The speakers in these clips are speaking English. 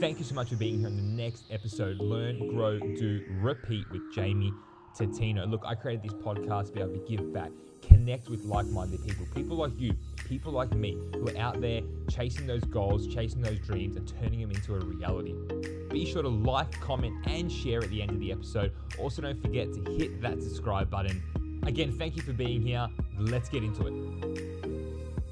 thank you so much for being here on the next episode Learn, Grow, Do, Repeat with Jamie Tatino. Look, I created this podcast to be able to give back, connect with like minded people, people like you, people like me, who are out there chasing those goals, chasing those dreams, and turning them into a reality. Be sure to like, comment, and share at the end of the episode. Also, don't forget to hit that subscribe button. Again, thank you for being here. Let's get into it.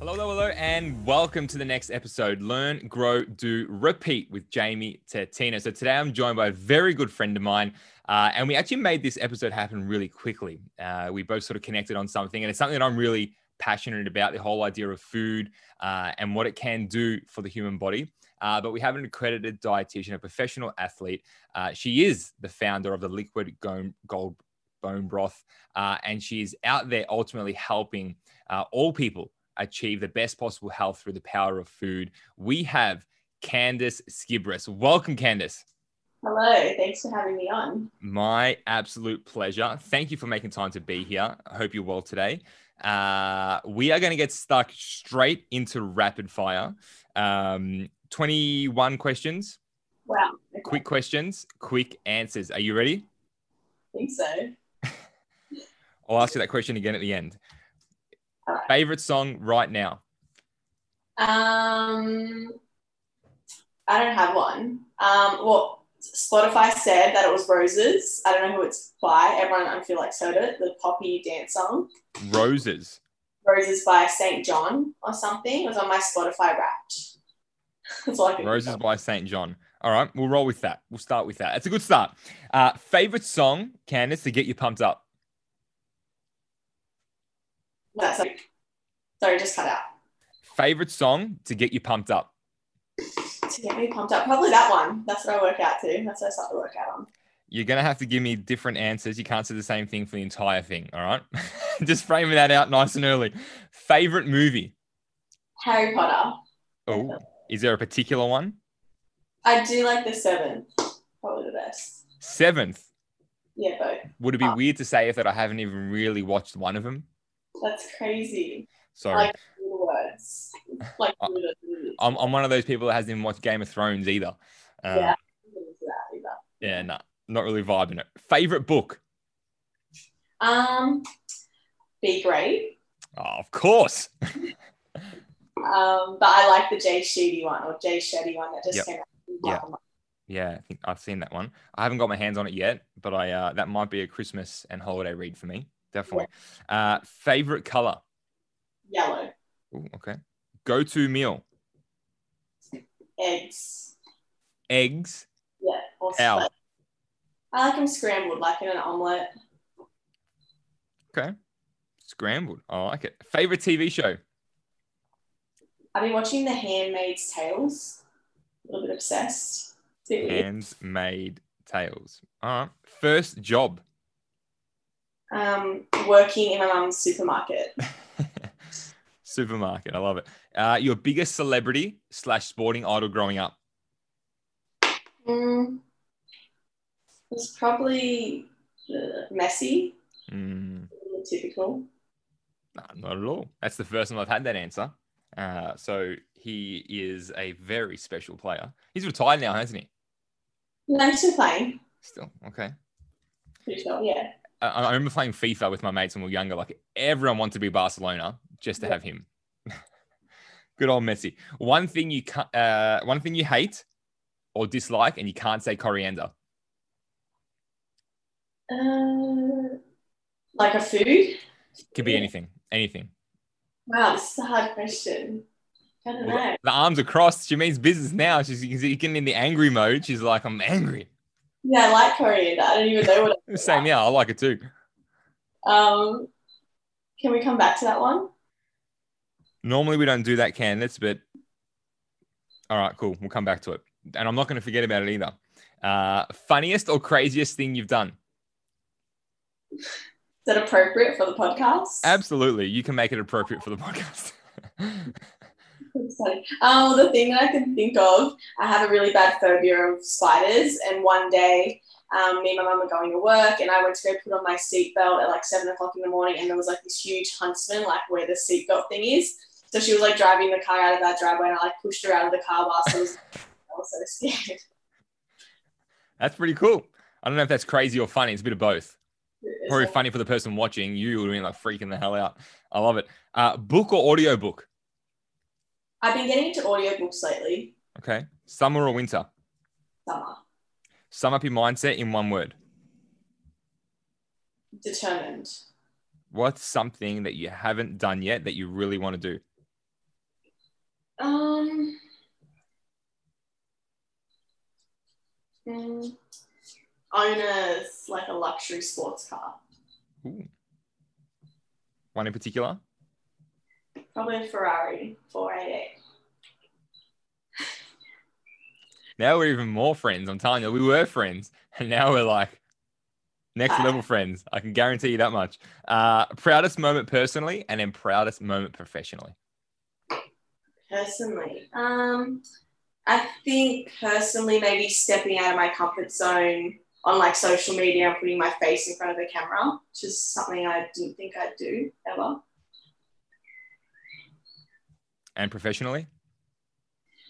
Hello, hello, hello, and welcome to the next episode Learn, Grow, Do, Repeat with Jamie Tatino. So, today I'm joined by a very good friend of mine, uh, and we actually made this episode happen really quickly. Uh, we both sort of connected on something, and it's something that I'm really passionate about the whole idea of food uh, and what it can do for the human body. Uh, but we have an accredited dietitian, a professional athlete. Uh, she is the founder of the Liquid Gold Bone Broth, uh, and she's out there ultimately helping all people achieve the best possible health through the power of food. We have Candice Skibris. Welcome, Candice. Hello, thanks for having me on. My absolute pleasure. Thank you for making time to be here. I hope you're well today. Uh, we are going to get stuck straight into rapid fire. Um, 21 questions. Wow. Okay. Quick questions, quick answers. Are you ready? I think so. I'll ask you that question again at the end. Right. Favorite song right now? Um, I don't have one. Um, well, Spotify said that it was Roses. I don't know who it's by. Everyone, I feel like, heard it. The poppy dance song. Roses. Roses by SAINt JHN or something. It was on my Spotify Wrapped. That's all I can Roses by SAINt JHN. All right, we'll roll with that. We'll start with that. It's a good start. Uh, favorite song, Candice, to get you pumped up? That's like, sorry, just cut out. Favorite song to get you pumped up? To get me pumped up, probably that one. That's what I work out to. That's what I start to work out on. You're gonna have to give me different answers. You can't say the same thing for the entire thing. All right, just framing that out nice and early. Favorite movie? Harry Potter. Oh, is there a particular one? I do like the seventh. Probably the best. Seventh. Yeah, both. Would it be oh. weird to say if that I haven't even really watched one of them? That's crazy. Sorry. Like words. Like I'm, I'm one of those people that hasn't even watched Game of Thrones either. Um, yeah. Yeah, no, nah, not really vibing it. Favorite book? Um, Be Great. Oh, of course. um, but I like the Jay Shetty one or Jay Shetty one that just yep. came out. Yeah. Yeah, I think I've seen that one. I haven't got my hands on it yet, but I uh, that might be a Christmas and holiday read for me definitely. Yeah. Uh, favorite color? Yellow. Ooh, okay. Go to meal? Eggs. Eggs? Yeah. How? I like them scrambled, like in an omelette. Okay. Scrambled. I like it. Favorite TV show? I've been watching The Handmaid's Tales. A little bit obsessed. Handmaid Tales. All right. First job? Um, working in my mum's supermarket. supermarket, I love it. Uh, your biggest celebrity slash sporting idol growing up? Mm, it was probably uh, Messi. Mm. Typical. No, not at all. That's the first time I've had that answer. Uh, so he is a very special player. He's retired now, hasn't he? No, still playing. Still, okay. Pretty sure, yeah. I remember playing FIFA with my mates when we were younger. Like everyone wanted to be Barcelona just to have him. Good old Messi. One thing you can't, uh, one thing you hate or dislike, and you can't say coriander. Uh, like a food. Could be anything. Anything. Wow, this is a hard question. I don't know. The arms are crossed. She means business now. She's getting in the angry mode. She's like, I'm angry. Yeah, I like coriander. I don't even know what. It Same, yeah, I like it too. Um, can we come back to that one? Normally we don't do that, Candice, but all right, cool. We'll come back to it, and I'm not going to forget about it either. Uh, funniest or craziest thing you've done? Is that appropriate for the podcast? Absolutely, you can make it appropriate for the podcast. Sorry. Um, the thing that I can think of, I have a really bad phobia of spiders. And one day, um, me and my mum were going to work, and I went to go put on my seatbelt at like seven o'clock in the morning, and there was like this huge huntsman, like where the seatbelt thing is. So she was like driving the car out of that driveway, and I like pushed her out of the car while I was was so scared. That's pretty cool. I don't know if that's crazy or funny. It's a bit of both. Probably funny for the person watching. You would have been like freaking the hell out. I love it. Uh, book or audio book? I've been getting into audiobooks lately. Okay. Summer or winter? Summer. Sum up your mindset in one word. Determined. What's something that you haven't done yet that you really want to do? Um. mm, own a like a luxury sports car. Ooh. One in particular? Probably a Ferrari 488. Now we're even more friends. I'm telling you, we were friends, and now we're like next level friends. I can guarantee you that much. Uh, proudest moment personally, and then proudest moment professionally. Personally, um, I think personally maybe stepping out of my comfort zone on like social media and putting my face in front of the camera, which is something I didn't think I'd do ever. And professionally,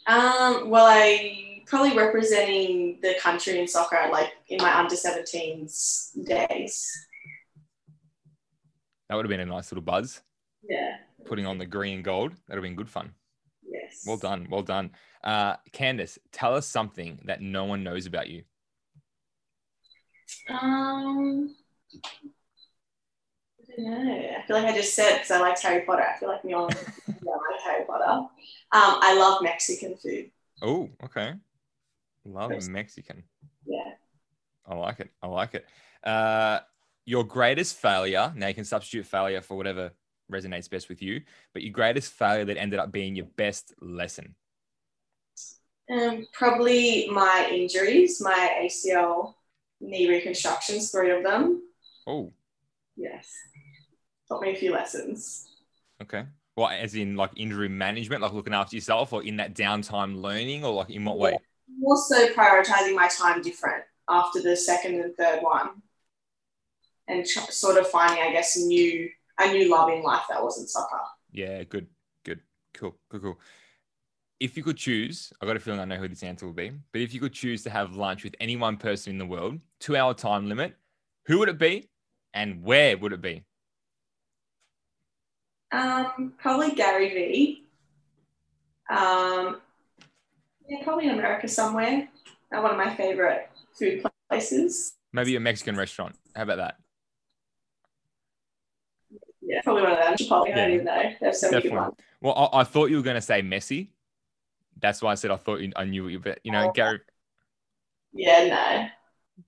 Um, well, I probably representing the country in soccer, like in my under 17s days. that would have been a nice little buzz. Yeah. Putting on the green and gold, that would have been good fun. Yes. Well done, well done. Uh, Candice, tell us something that no one knows about you. Um, Know. I feel like I just said because I liked Harry Potter. I feel like me on yeah, I like Harry Potter. Um, I love Mexican food. Oh, okay. Love Yes. Mexican. Yeah. I like it. I like it. Uh, your greatest failure. Now you can substitute failure for whatever resonates best with you. But your greatest failure that ended up being your best lesson. Um, probably my injuries, my ACL knee reconstructions, three of them. Oh, Yes. Taught me a few lessons. okay. Well, as in like injury management, like looking after yourself, or in that downtime learning, or like in what way? Also prioritizing my time different after the second and third one, and tr- sort of finding, I guess, a new a new love in life that wasn't soccer. Yeah, good, good, cool, cool, cool. If you could choose, I got a feeling I know who this answer will be, but if you could choose to have lunch with any one person in the world, two hour time limit, who would it be and where would it be? Um, probably Gary V. Um, yeah, probably in America somewhere. Uh, one of my favorite food places. Maybe a Mexican restaurant. How about that? Yeah, probably one of them. Chipotle. I don't even know. There's so many good Definitely. ones. Well, I, I thought you were going to say Messi. That's why I said I thought you, I knew what you, but you know, Oh. Gary, Yeah, no.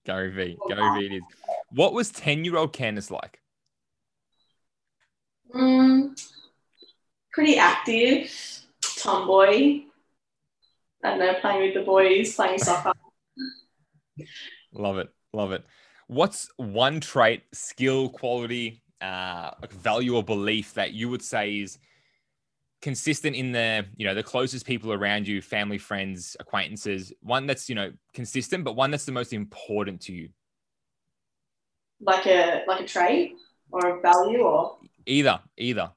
Gary V, Gary V it is. What was 10 year old Candice like? Mm, pretty active, tomboy. I don't know, playing with the boys, playing soccer. Love it. Love it. What's one trait, skill, quality, uh, value or belief that you would say is consistent in the, you know, the closest people around you, family, friends, acquaintances, one that's, you know, consistent, but one that's the most important to you? like a like a trait or a value or Either, either.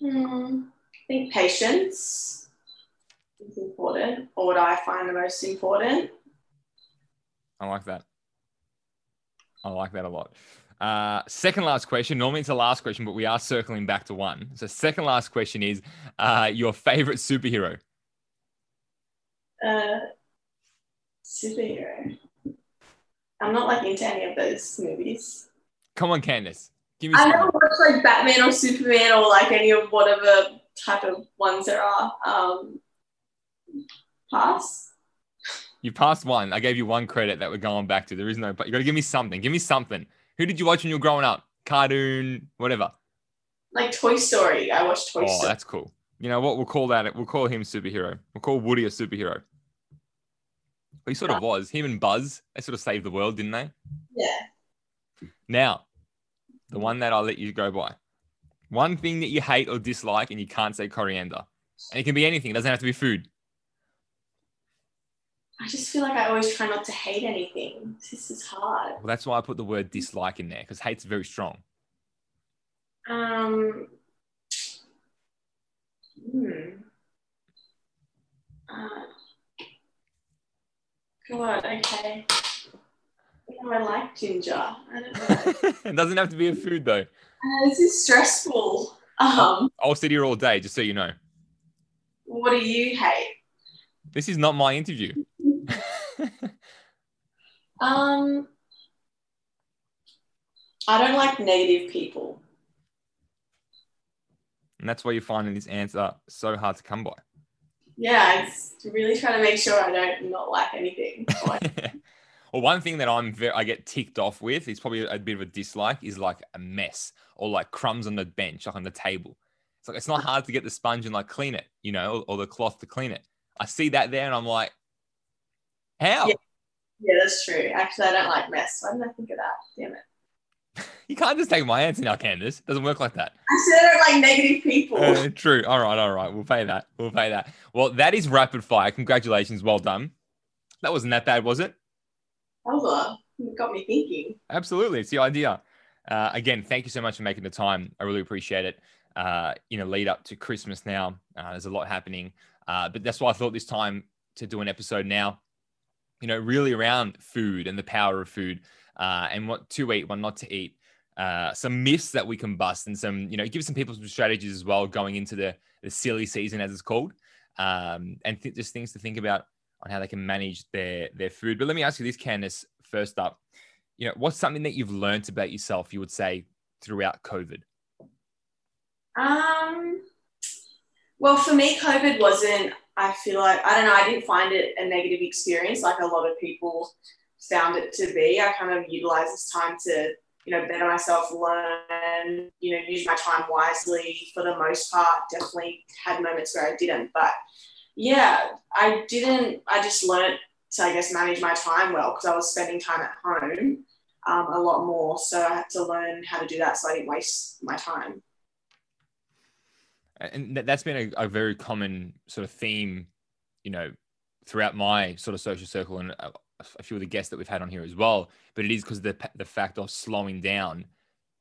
Hmm, I think patience is important, or what I find the most important. I like that. I like that a lot. Uh, second last question. Normally it's the last question, but we are circling back to one. So, second last question is uh, your favorite superhero. Uh, superhero. I'm not like into any of those movies. Come on, Candice. Give me I never watched like Batman or Superman or like any of whatever type of ones there are. Um, pass. You passed one. I gave you one credit that we're going back to. There is no, but you got to give me something. Give me something. Who did you watch when you were growing up? Cartoon, whatever. Like Toy Story. I watched Toy Oh, Story. Oh, that's cool. You know what? We'll call that. We'll call him superhero. We'll call Woody a superhero. He sort of was. Him and Buzz. They sort of saved the world, didn't they? Yeah. Now, the one that I'll let you go by. One thing that you hate or dislike, and you can't say coriander. And it can be anything. It doesn't have to be food. I just feel like I always try not to hate anything. This is hard. Well, that's why I put the word dislike in there because hate's very strong. Um. Hmm. Uh, God, okay. I like ginger. I don't know. it doesn't have to be a food though. Uh, this is stressful. Um, I'll sit here all day, just so you know. what do you hate? This is not my interview. Um, I don't like negative people. And that's why you're finding this answer so hard to come by. Yeah, it's really trying to make sure I don't not like anything. well, one thing that I'm very, I get ticked off with is probably a bit of a dislike is like a mess or like crumbs on the bench, like on the table. It's like it's not hard to get the sponge and like clean it, you know, or, or the cloth to clean it. I see that there and I'm like, how? Yeah. yeah, that's true. Actually, I don't like mess. Why didn't I think of that? Damn it. You can't just take my answer now, Candice. It doesn't work like that. I said I don't like negative people. Uh, true. All right. All right. We'll pay that. We'll pay that. Well, that is rapid fire. Congratulations. Well done. That wasn't that bad, was it? It got me thinking. Absolutely. It's the idea. Uh, again, thank you so much for making the time. I really appreciate it. Uh, you know, lead up to Christmas now. Uh, there's a lot happening. Uh, but that's why I thought this time to do an episode now, you know, really around food and the power of food uh, and what to eat, what not to eat. Uh, some myths that we can bust and some, you know, give some people some strategies as well going into the, the silly season, as it's called, um, and th- just things to think about on how they can manage their their food. But let me ask you this, Candice, first up. You know, what's something that you've learned about yourself, you would say, throughout COVID? Um, well, for me, COVID wasn't, I feel like, I don't know, I didn't find it a negative experience like a lot of people found it to be. I kind of utilized this time to, you know, better myself, learn, you know, use my time wisely for the most part. Definitely had moments where I didn't, but yeah, I didn't, I just learned to, I guess, manage my time well because I was spending time at home um, a lot more. So I had to learn how to do that so I didn't waste my time. And that's been a, a very common sort of theme, you know, throughout my sort of social circle and uh, a few of the guests that we've had on here as well. But it is because the the fact of slowing down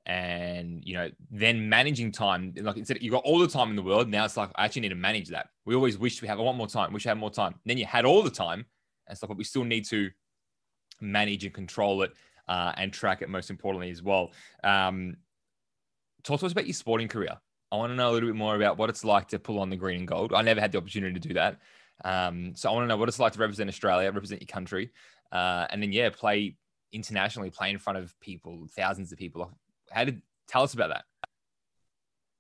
and you know then managing time. Like instead, you got all the time in the world. Now it's like I actually need to manage that. We always wish we have. I want more time. Wish I had more time. Then you had all the time and stuff, but we still need to manage and control it uh, and track it. Most importantly, as well. Um, talk to us about your sporting career. I want to know a little bit more about what it's like to pull on the green and gold. I never had the opportunity to do that. Um, so I want to know what it's like to represent Australia, represent your country, uh, and then yeah, play internationally, play in front of people, thousands of people. How did tell us about that?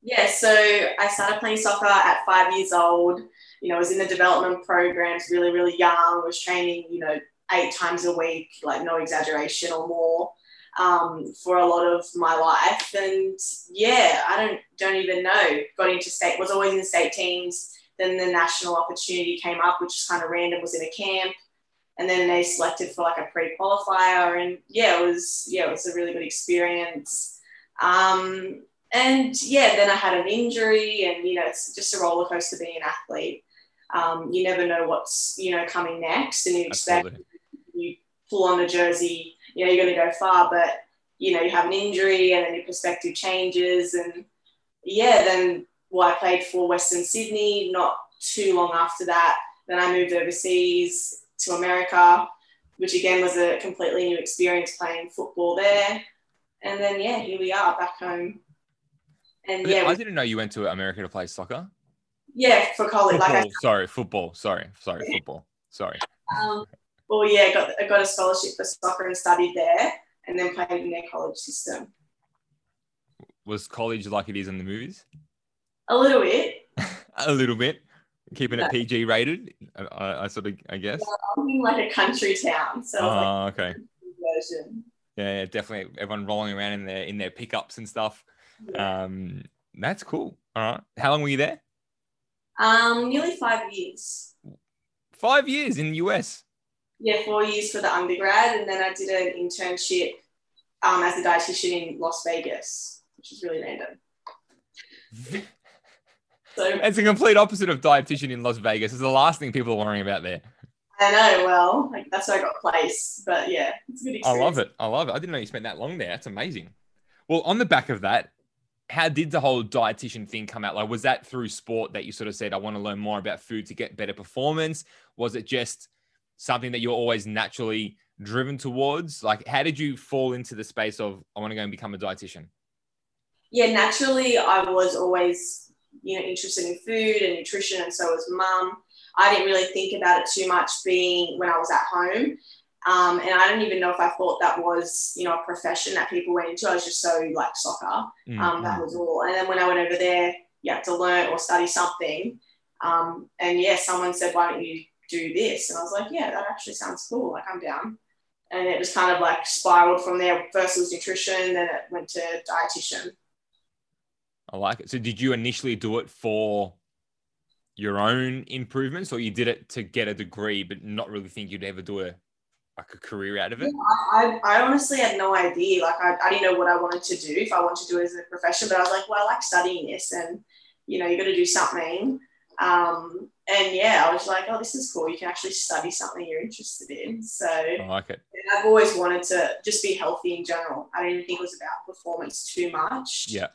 Yeah, so I started playing soccer at five years old. You know, I was in the development programs, really, really young. Was training, you know, eight times a week, like no exaggeration or more, um, for a lot of my life. And yeah, I don't don't even know. Got into state, was always in the state teams then the national opportunity came up, which is kind of random, was in a camp. And then they selected for like a pre-qualifier. And yeah, it was, yeah, it was a really good experience. Um, and yeah, then I had an injury and, you know, it's just a roller coaster being an athlete. Um, you never know what's, you know, coming next and you expect Absolutely. you pull on the jersey, you know, you're going to go far, but you know, you have an injury and then your perspective changes and yeah, then well, I played for Western Sydney not too long after that. Then I moved overseas to America, which again was a completely new experience playing football there. And then, yeah, here we are back home. And yeah, I didn't know you went to America to play soccer. Yeah, for college. Football, like I, sorry, football. Sorry, sorry, football. Sorry. Um, well, yeah, got I got a scholarship for soccer and studied there, and then played in their college system. Was college like it is in the movies? A little bit. a little bit. Keeping it PG rated, I, I, sort of, I guess. Yeah, I'm in like a country town, so. Oh, like okay. Version. Yeah, yeah, definitely. Everyone rolling around in their in their pickups and stuff. Um, that's cool. All right. How long were you there? Um, nearly five years. Five years in the US. Yeah, four years for the undergrad, and then I did an internship um, as a dietitian in Las Vegas, which is really random. So it's a complete opposite of dietitian in Las Vegas. It's the last thing people are worrying about there. I know. Well, like, that's where I got placed. But yeah, it's a good experience. I love it. I love it. I didn't know you spent that long there. That's amazing. Well, on the back of that, how did the whole dietitian thing come out? Like, was that through sport that you sort of said, I want to learn more about food to get better performance? Was it just, something that you're always naturally driven towards? Like, how did you fall into the space of I want to go and become a dietitian? Yeah, naturally, I was always you know interested in food and nutrition, and so was mum. I didn't really think about it too much being when I was at home. Um, and I don't even know if I thought that was, you know, a profession that people went into. I was just so like soccer. Mm-hmm. Um, that was all. And then when I went over there, you had to learn or study something. Um, and yeah, someone said, why don't you do this? And I was like, yeah, that actually sounds cool. Like I'm down. And it just kind of like spiraled from there. First it was nutrition, then it went to dietitian. I like it. So did you initially do it for your own improvements or you did it to get a degree, but not really think you'd ever do a like a career out of it? Yeah, I, I honestly had no idea. Like I, I didn't know what I wanted to do if I wanted to do it as a profession, but I was like, well, I like studying this and you know, you got to do something. Um, and yeah, I was like, oh, this is cool. You can actually study something you're interested in. So I like it. I've always wanted to just be healthy in general. I didn't think it was about performance too much. Yeah.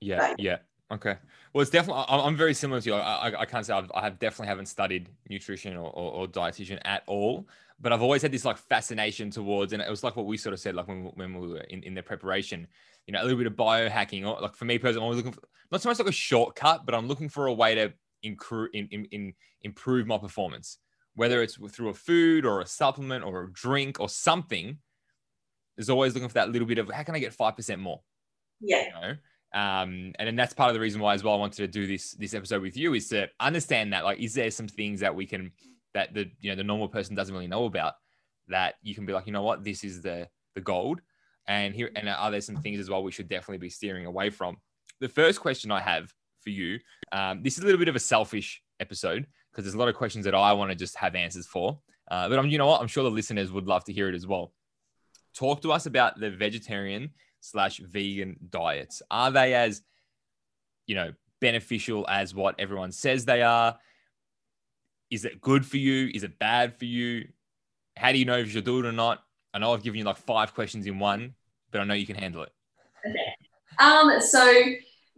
Yeah. But, yeah. Okay. Well, it's definitely. I'm very similar to you. I, I, can't say I've, I have definitely haven't studied nutrition or, or, or, dietitian at all, but I've always had this like fascination towards, and it was like what we sort of said, like when, when we were in, in the preparation, you know, a little bit of biohacking, or like for me personally, I'm always looking for not so much like a shortcut, but I'm looking for a way to incru- in, in, in improve my performance, whether it's through a food or a supplement or a drink or something. Is always looking for that little bit of how can I get five percent more? Yeah. You know? Um, and then that's part of the reason why as well I wanted to do this this episode with you is to understand that like is there some things that we can that the you know the normal person doesn't really know about that you can be like you know what? This is the the gold. And here and are there some things as well we should definitely be steering away from? The first question I have for you um, this is a little bit of a selfish episode because there's a lot of questions that I want to just have answers for. Uh, but I'm you know what? I'm sure the listeners would love to hear it as well. Talk to us about the vegetarian slash vegan diets? Are they as, you know, beneficial as what everyone says they are? Is it good for you? Is it bad for you? How do you know if you should do it or not? I know I've given you like five questions in one, but I know you can handle it. Okay. Um, so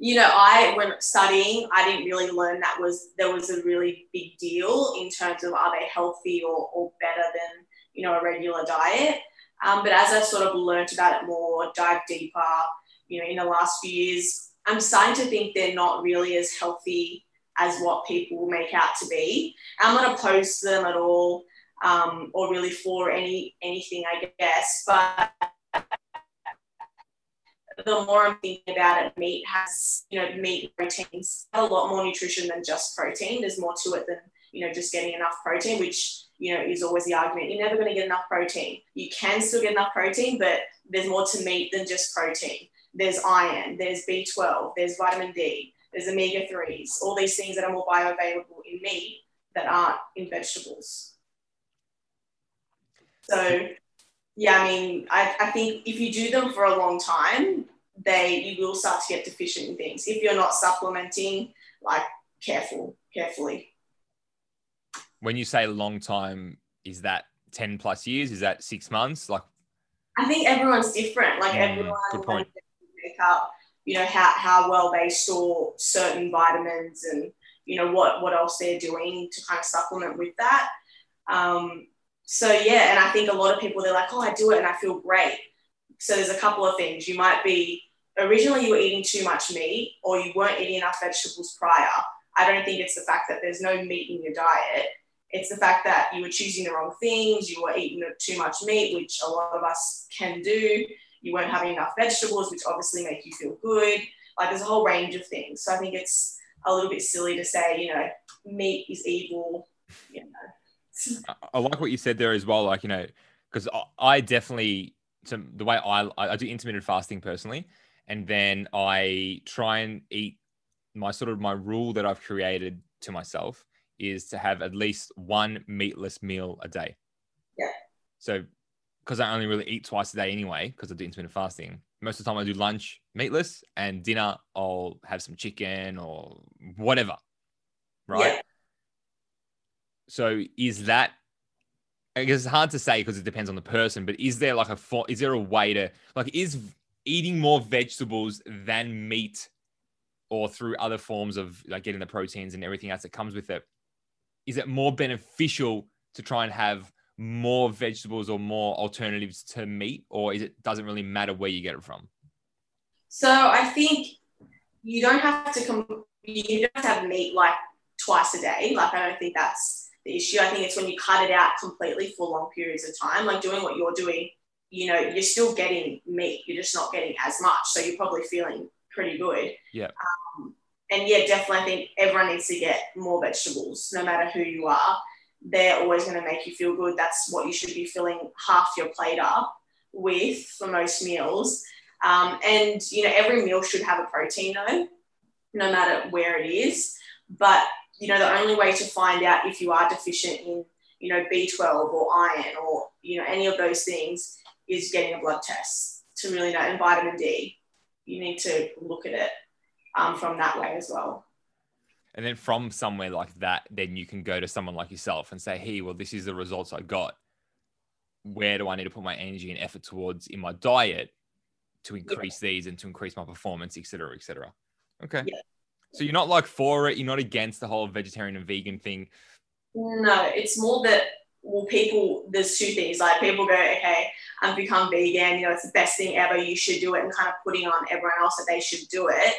you know, I when studying, I didn't really learn that was there was a really big deal in terms of are they healthy or, or better than you know a regular diet. Um, but as I've sort of learned about it more, dive deeper, you know, in the last few years, I'm starting to think they're not really as healthy as what people make out to be. I'm not opposed to them at all, um, or really for any anything, I guess. But the more I'm thinking about it, meat has, you know, meat proteins have a lot more nutrition than just protein. There's more to it than, you know, just getting enough protein, which you know, is always the argument. You're never going to get enough protein. You can still get enough protein, but there's more to meat than just protein. There's iron, there's B12, there's vitamin D, there's omega 3s, all these things that are more bioavailable in meat that aren't in vegetables. So, yeah, I mean, I, I think if you do them for a long time, they you will start to get deficient in things. If you're not supplementing, like careful, carefully when you say long time, is that 10 plus years? Is that six months? Like, I think everyone's different. Like, mm, everyone good point. make up, you know, how, how well they store certain vitamins and, you know, what, what else they're doing to kind of supplement with that. Um, so, yeah, and I think a lot of people, they're like, oh, I do it and I feel great. So, there's a couple of things. You might be, originally, you were eating too much meat or you weren't eating enough vegetables prior. I don't think it's the fact that there's no meat in your diet it's the fact that you were choosing the wrong things, you were eating too much meat, which a lot of us can do. You weren't having enough vegetables, which obviously make you feel good. Like there's a whole range of things. So I think it's a little bit silly to say, you know, meat is evil. You know. I like what you said there as well. Like, you know, because I definitely, so the way I, I do intermittent fasting personally, and then I try and eat my sort of my rule that I've created to myself is to have at least one meatless meal a day. Yeah. So, because I only really eat twice a day anyway, because I do intermittent fasting, most of the time I do lunch meatless and dinner I'll have some chicken or whatever. Right. Yeah. So, is that I guess it's hard to say because it depends on the person, but is there like a is there a way to like is eating more vegetables than meat or through other forms of like getting the proteins and everything else that comes with it is it more beneficial to try and have more vegetables or more alternatives to meat, or is it doesn't really matter where you get it from? So I think you don't have to come. You don't have to have meat like twice a day. Like I don't think that's the issue. I think it's when you cut it out completely for long periods of time, like doing what you're doing. You know, you're still getting meat. You're just not getting as much. So you're probably feeling pretty good. Yeah. Um, and yeah, definitely, I think everyone needs to get more vegetables, no matter who you are. They're always going to make you feel good. That's what you should be filling half your plate up with for most meals. Um, and you know, every meal should have a protein though, no matter where it is. But you know, the only way to find out if you are deficient in, you know, B12 or iron or you know any of those things is getting a blood test to really know. And vitamin D, you need to look at it um, from that way as well. And then from somewhere like that, then you can go to someone like yourself and say, "Hey, well, this is the results I got. Where do I need to put my energy and effort towards in my diet to increase yeah. these and to increase my performance, et cetera, et cetera. Okay. Yeah. So you're not like for it, you're not against the whole vegetarian and vegan thing. No, it's more that well, people there's two things. Like people go, okay, I've become vegan, you know, it's the best thing ever, you should do it, and kind of putting on everyone else that they should do it.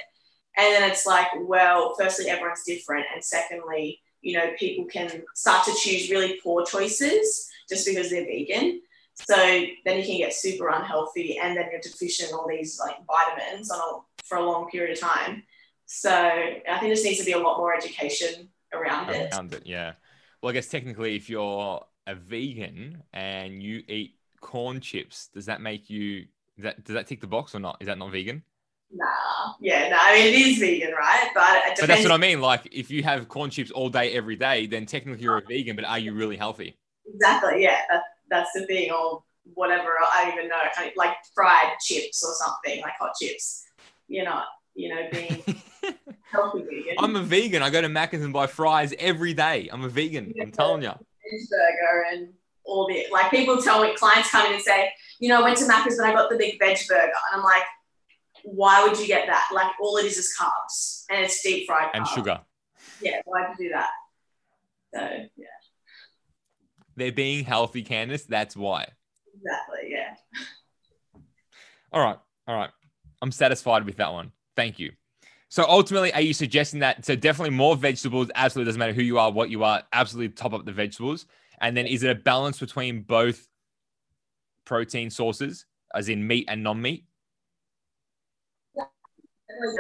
And then it's like, well, firstly, everyone's different. And secondly, you know, people can start to choose really poor choices just because they're vegan. So then you can get super unhealthy and then you're deficient in all these like vitamins on a, for a long period of time. So I think there needs to be a lot more education around it. Around it, yeah. Well, I guess technically, if you're a vegan and you eat corn chips, does that make you that does that tick the box or not? Is that not vegan? Nah, yeah, no, I mean it is vegan, right? But but that's what I mean. Like, if you have corn chips all day, every day, then technically you're a vegan. But are you really healthy? Exactly. Yeah, that, that's the thing, or whatever. I don't even know, kind of like fried chips or something, like hot chips. You're not, you know, being healthy vegan. I'm a vegan. I go to Macca's and buy fries every day. I'm a vegan. Yeah, I'm telling you. Burger and all the like people tell me clients come in and say, you know, I went to Macca's but I got the big veg burger, and I'm like, why would you get that? Like all it is is carbs and it's deep fried carbs. and sugar. Yeah, why'd you do that? So yeah. They're being healthy, Candice. That's why. Exactly. Yeah. All right. All right. I'm satisfied with that one. Thank you. So ultimately, are you suggesting that? So definitely more vegetables. Absolutely doesn't matter who you are, what you are. Absolutely top up the vegetables. And then is it a balance between both protein sources, as in meat and non-meat?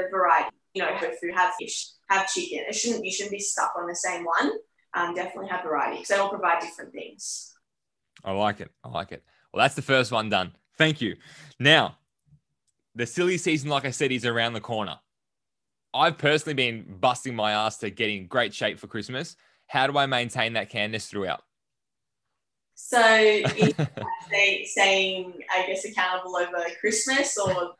A variety. You know, have food, have fish, have chicken. It shouldn't. You shouldn't be stuck on the same one. Um, definitely have variety because they all provide different things. I like it. I like it. Well, that's the first one done. Thank you. Now, the silly season, like I said, is around the corner. I've personally been busting my ass to get in great shape for Christmas. How do I maintain that Candice throughout? So, staying, I guess, accountable over Christmas or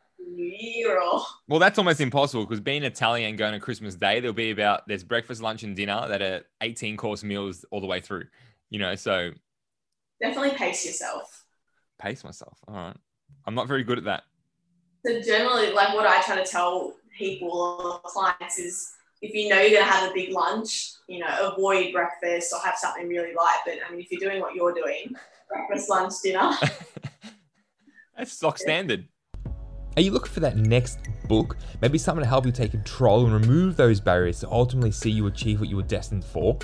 Well, that's almost impossible because being Italian and going to Christmas Day, there'll be about there's breakfast, lunch, and dinner that are 18 course meals all the way through. You know, so definitely pace yourself. Pace myself. All right. I'm not very good at that. So generally, like what I try to tell people or clients is if you know you're going to have a big lunch, you know, avoid breakfast or have something really light. But I mean, if you're doing what you're doing, breakfast, lunch, dinner. That's stock standard. Are you looking for that next book? Maybe something to help you take control and remove those barriers to ultimately see you achieve what you were destined for?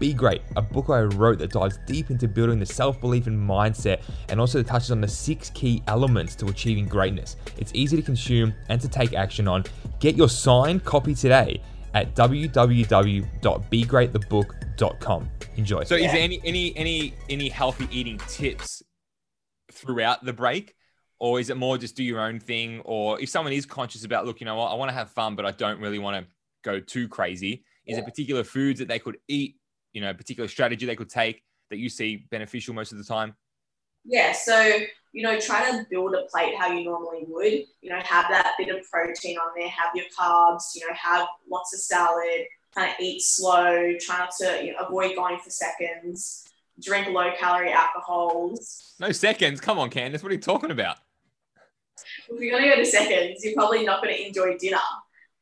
Be Great, a book I wrote that dives deep into building the self belief and mindset and also touches on the six key elements to achieving greatness. It's easy to consume and to take action on. Get your signed copy today at www.begreatthebook.com. Enjoy. So, is there any any any any healthy eating tips throughout the break? Or is it more just do your own thing? Or if someone is conscious about, look, you know what, I want to have fun, but I don't really want to go too crazy. Is yeah. it particular foods that they could eat, you know, a particular strategy they could take that you see beneficial most of the time? Yeah. So, you know, try to build a plate how you normally would. You know, have that bit of protein on there, have your carbs, you know, have lots of salad, kind of eat slow, try not to you know, avoid going for seconds, drink low calorie alcohols. No seconds. Come on, Candice. What are you talking about? If you're going to go to seconds, you're probably not going to enjoy dinner.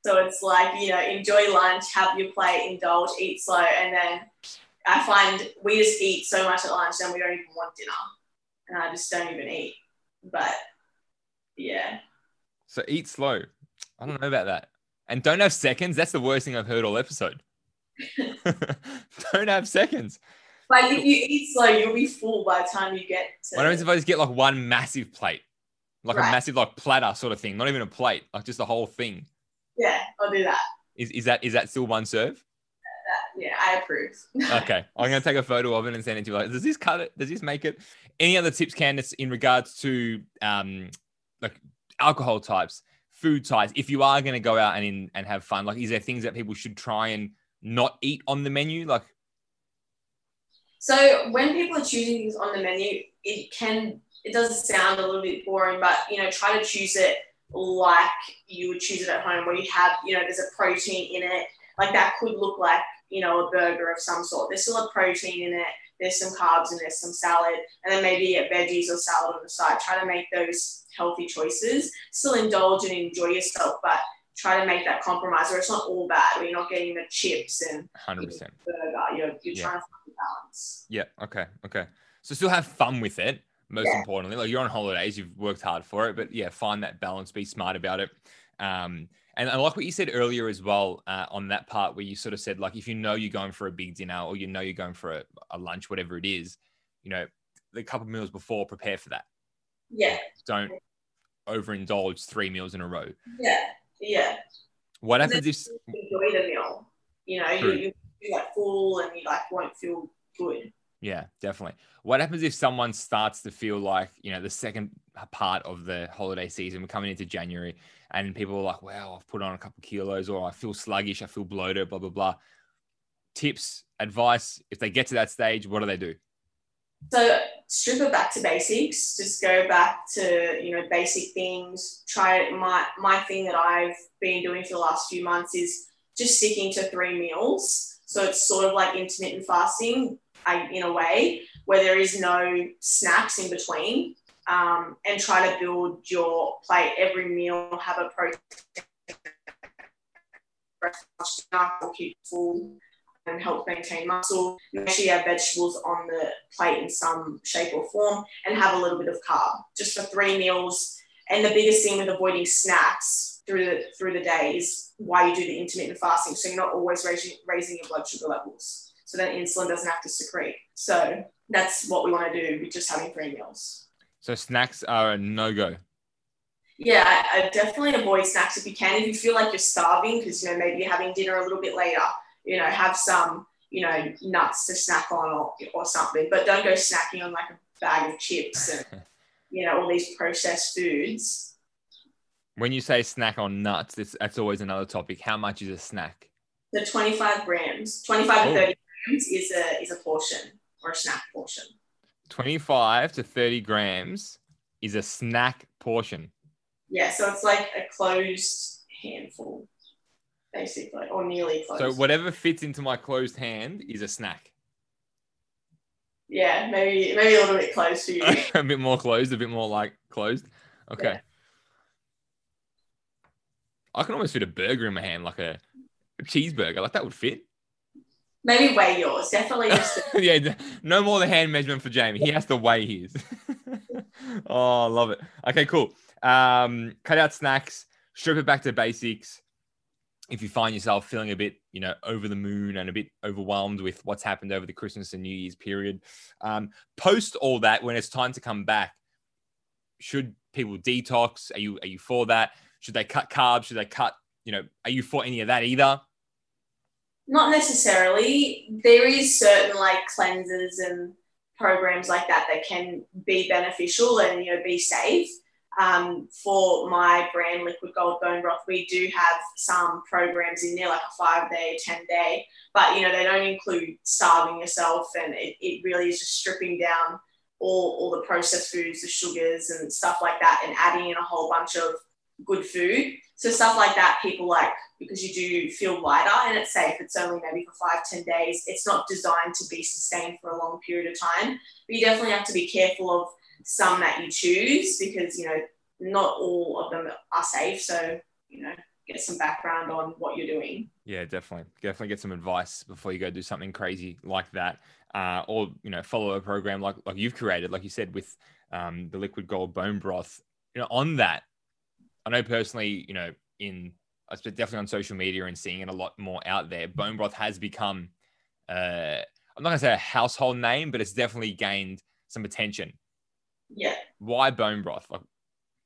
So it's like, you know, enjoy lunch, have your plate, indulge, eat slow, and then I find we just eat so much at lunch and we don't even want dinner. And I just don't even eat. But yeah. So eat slow. I don't know about that. And don't have seconds. That's the worst thing I've heard all episode. don't have seconds. Like if you eat slow, you'll be full by the time you get to What happens if I just get like one massive plate? Like a massive like platter sort of thing, not even a plate, like just the whole thing. Yeah, I'll do that. Is, is that is that still one serve? that yeah, I approve. Okay, I'm gonna take a photo of it and send it to you. Like, does this cut it? Does this make it? Any other tips, Candice, in regards to um like alcohol types, food types? If you are gonna go out and in, and have fun, like, is there things that people should try and not eat on the menu? Like, So when people are choosing things on the menu, it can it does sound a little bit boring, but you know, try to choose it like you would choose it at home, where you have you know there's a protein in it. Like that could look like you know a burger of some sort. There's still a protein in it. There's some carbs and there's some salad, and then maybe a veggies or salad on the side. Try to make those healthy choices. Still indulge and enjoy yourself, but try to make that compromise, or it's not all bad. Where you're not getting the chips and hundred percent. burger. You're, you're Yeah. trying to find the balance. Yeah. Okay. Okay. So still have fun with it. Most Yeah. importantly, like you're on holidays, you've worked hard for it, but yeah, find that balance. Be smart about it. Um, and I like what you said earlier as well uh, on that part where you sort of said like if you know you're going for a big dinner or you know you're going for a, a lunch, whatever it is, you know, the couple of meals before, prepare for that. Yeah, Don't overindulge three meals in a row. yeah, yeah. What happens if enjoy the meal. You know, you, you feel like full and you like won't feel good. Yeah, definitely. What happens if someone starts to feel like, you know, the second part of the holiday season, we're coming into January, and people are like, wow, I've put on a couple kilos, or I feel sluggish, I feel bloated, blah, blah, blah. Tips, advice, if they get to that stage, what do they do? So strip it back to basics. Just go back to you know basic things. Try my my thing that I've been doing for the last few months is just sticking to three meals. So it's sort of like intermittent fasting, in a way, where there is no snacks in between. Um, and try to build your plate. Every meal have a protein. Keep full and help maintain muscle. Make sure you have vegetables on the plate in some shape or form and have a little bit of carb just for three meals. And the biggest thing with avoiding snacks through the through the day is why you do the intermittent fasting. So you're not always raising raising your blood sugar levels. So that insulin doesn't have to secrete. So that's what we want to do with just having three meals. So snacks are a no go. Yeah, I, I definitely avoid snacks if you can. If you feel like you're starving, because you know maybe you're having dinner a little bit later, you know, have some, you know, nuts to snack on or, or something. But don't go snacking on like a bag of chips and you know all these processed foods. When you say snack on nuts, that's, that's always another topic. How much is a snack? The 25 grams, 25 Oh. to 30 grams is a is a portion or a snack portion. 25 to 30 grams is a snack portion. Yeah, so it's like a closed handful, basically, or nearly closed. So whatever fits into my closed hand is a snack. yeah, maybe maybe a little bit close for you. a bit more closed, a bit more like closed. Okay. Yeah. I can almost fit a burger in my hand, like a, a cheeseburger. Like that would fit. Maybe weigh yours. Definitely yeah, no more the hand measurement for Jamie. He has to weigh his. oh, I love it. Okay, cool. Um, cut out snacks, strip it back to basics. If you find yourself feeling a bit, you know, over the moon and a bit overwhelmed with what's happened over the Christmas and New Year's period, um, post all that when it's time to come back. Should people detox? Are you are you for that? Should they cut carbs? Should they cut? You know, are you for any of that either? Not necessarily. There is certain like cleansers and programs like that that can be beneficial and you know be safe. Um, for my brand Liquid Gold Bone Broth, we do have some programs in there, like a five day, ten day, but you know they don't include starving yourself, and it, it really is just stripping down all all the processed foods, the sugars and stuff like that, and adding in a whole bunch of good food. So stuff like that, people like because you do feel lighter and it's safe. It's only maybe for five, 10 days. It's not designed to be sustained for a long period of time. But you definitely have to be careful of some that you choose because, you know, not all of them are safe. So, you know, get some background on what you're doing. Yeah, definitely. Definitely get some advice before you go do something crazy like that. Uh, or, you know, follow a program like, like you've created, like you said, with um, the liquid gold bone broth. You know, on that, I know personally, you know, in definitely on social media and seeing it a lot more out there, bone broth has become, uh, I'm not gonna say a household name, but it's definitely gained some attention. Yeah. Why bone broth? Like,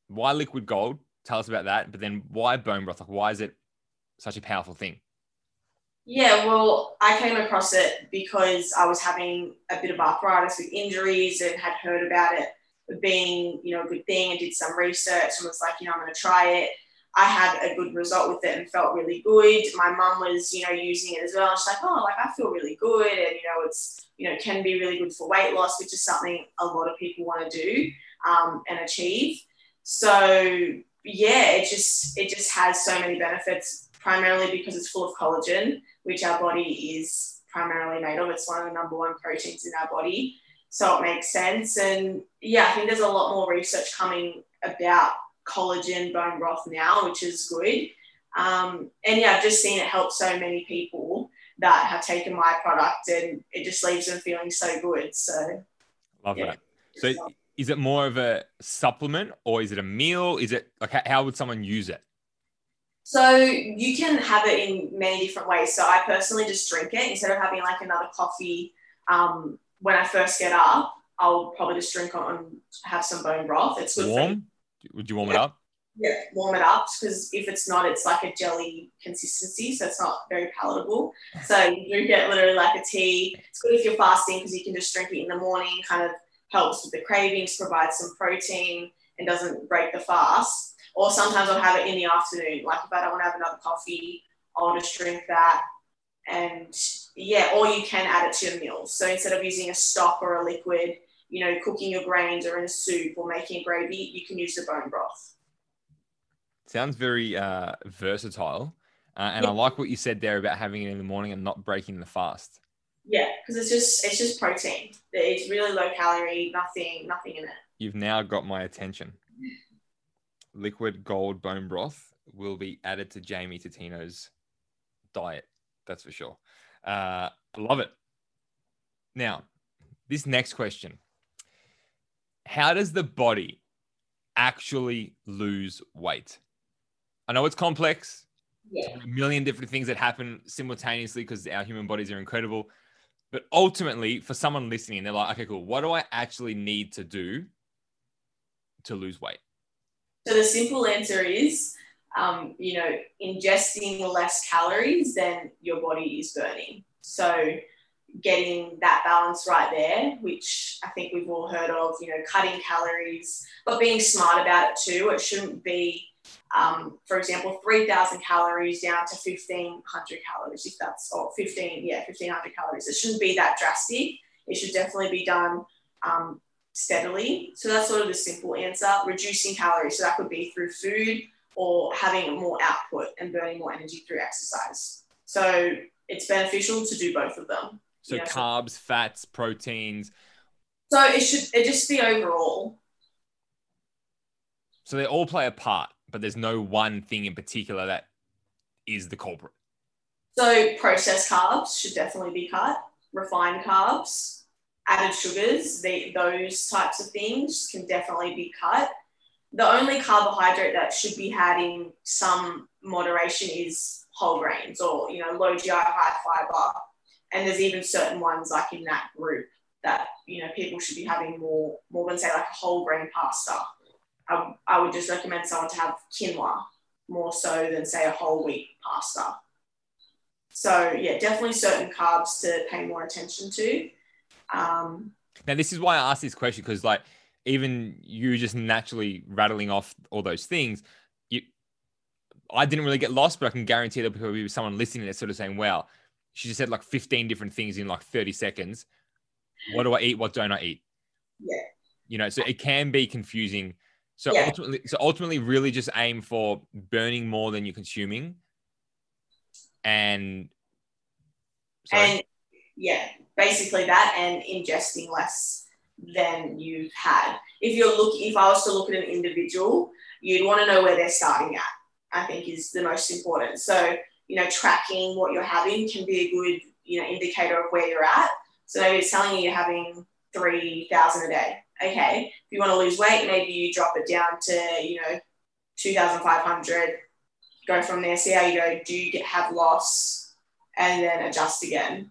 why liquid gold? Tell us about that. But then why bone broth? Like, why is it such a powerful thing? Yeah, well, I came across it because I was having a bit of arthritis with injuries and had heard about it being, you know, a good thing and did some research and was like, you know, I'm going to try it. I had a good result with it and felt really good. My mum was, you know, using it as well. She's like, oh, like I feel really good, and you know, it's, you know, can be really good for weight loss, which is something a lot of people want to do um, and achieve. So yeah, it just it just has so many benefits, primarily because it's full of collagen, which our body is primarily made of. It's one of the number one proteins in our body, so it makes sense. And yeah, I think there's a lot more research coming about collagen bone broth now, which is good. Um, and yeah, I've just seen it help so many people that have taken my product and it just leaves them feeling so good. So love yeah. that. So is it more of a supplement or is it a meal? Is it like how would someone use it? So you can have it in many different ways. So I personally just drink it instead of having like another coffee. Um, when I first get up, I'll probably just drink on have some bone broth. It's good warm. Would you warm yeah. it up? Yeah, warm it up because if it's not, it's like a jelly consistency, so it's not very palatable. So you drink it literally like a tea. It's good if you're fasting because you can just drink it in the morning. Kind of helps with the cravings, provides some protein, and doesn't break the fast. Or sometimes I'll have it in the afternoon. Like if I don't want to have another coffee, I'll just drink that. And yeah, or you can add it to your meals. So instead of using a stock or a liquid, you know, cooking your grains or in a soup or making a gravy, you can use the bone broth. Sounds very uh, versatile. Uh, and yeah. I like what you said there about having it in the morning and not breaking the fast. Yeah, because it's just it's just protein. It's really low calorie, nothing nothing in it. You've now got my attention. Liquid gold bone broth will be added to Jamie Totino's diet. That's for sure. Uh, love it. Now, this next question: How does the body actually lose weight? I know it's complex. Yeah. A million different things that happen simultaneously because our human bodies are incredible. But ultimately, for someone listening, they're like, okay, cool. What do I actually need to do to lose weight? So the simple answer is, um, you know, ingesting less calories than your body is burning. So getting that balance right there, which I think we've all heard of, you know, cutting calories, but being smart about it too. It shouldn't be um, for example, 3,000 calories down to 1,500 calories, if that's, or 15, yeah, 1,500 calories. It shouldn't be that drastic. It should definitely be done um, steadily. So that's sort of the simple answer. Reducing calories. So that could be through food or having more output and burning more energy through exercise. So it's beneficial to do both of them. So carbs, fats, proteins. So it should it just be overall. So they all play a part but there's no one thing in particular that is the culprit. So processed carbs should definitely be cut. Refined carbs, added sugars, the, those types of things can definitely be cut. The only carbohydrate that should be had in some moderation is whole grains or you know low GI, high fiber. And there's even certain ones like in that group that you know people should be having more more than say like a whole grain pasta I, I would just recommend someone to have quinoa more so than say a whole wheat pasta. So yeah, definitely certain carbs to pay more attention to. Um, now this is why I asked this question because like even you just naturally rattling off all those things, you, I didn't really get lost, but I can guarantee there'll probably be someone listening that's sort of saying, "Well, she just said like 15 different things in like 30 seconds. What do I eat? What don't I eat?" Yeah. You know, so it can be confusing so yeah. ultimately, so ultimately, really just aim for burning more than you're consuming, and sorry. and yeah, basically that, and ingesting less than you've had. If you're looking, if I was to look at an individual, you'd want to know where they're starting at. I think is the most important. So, you know, tracking what you're having can be a good, you know, indicator of where you're at. So maybe it's telling you you're having 3,000 a day. Okay. If you want to lose weight, maybe you drop it down to, you know, 2,500, go from there, see how you go. Do you get, have loss and then adjust again?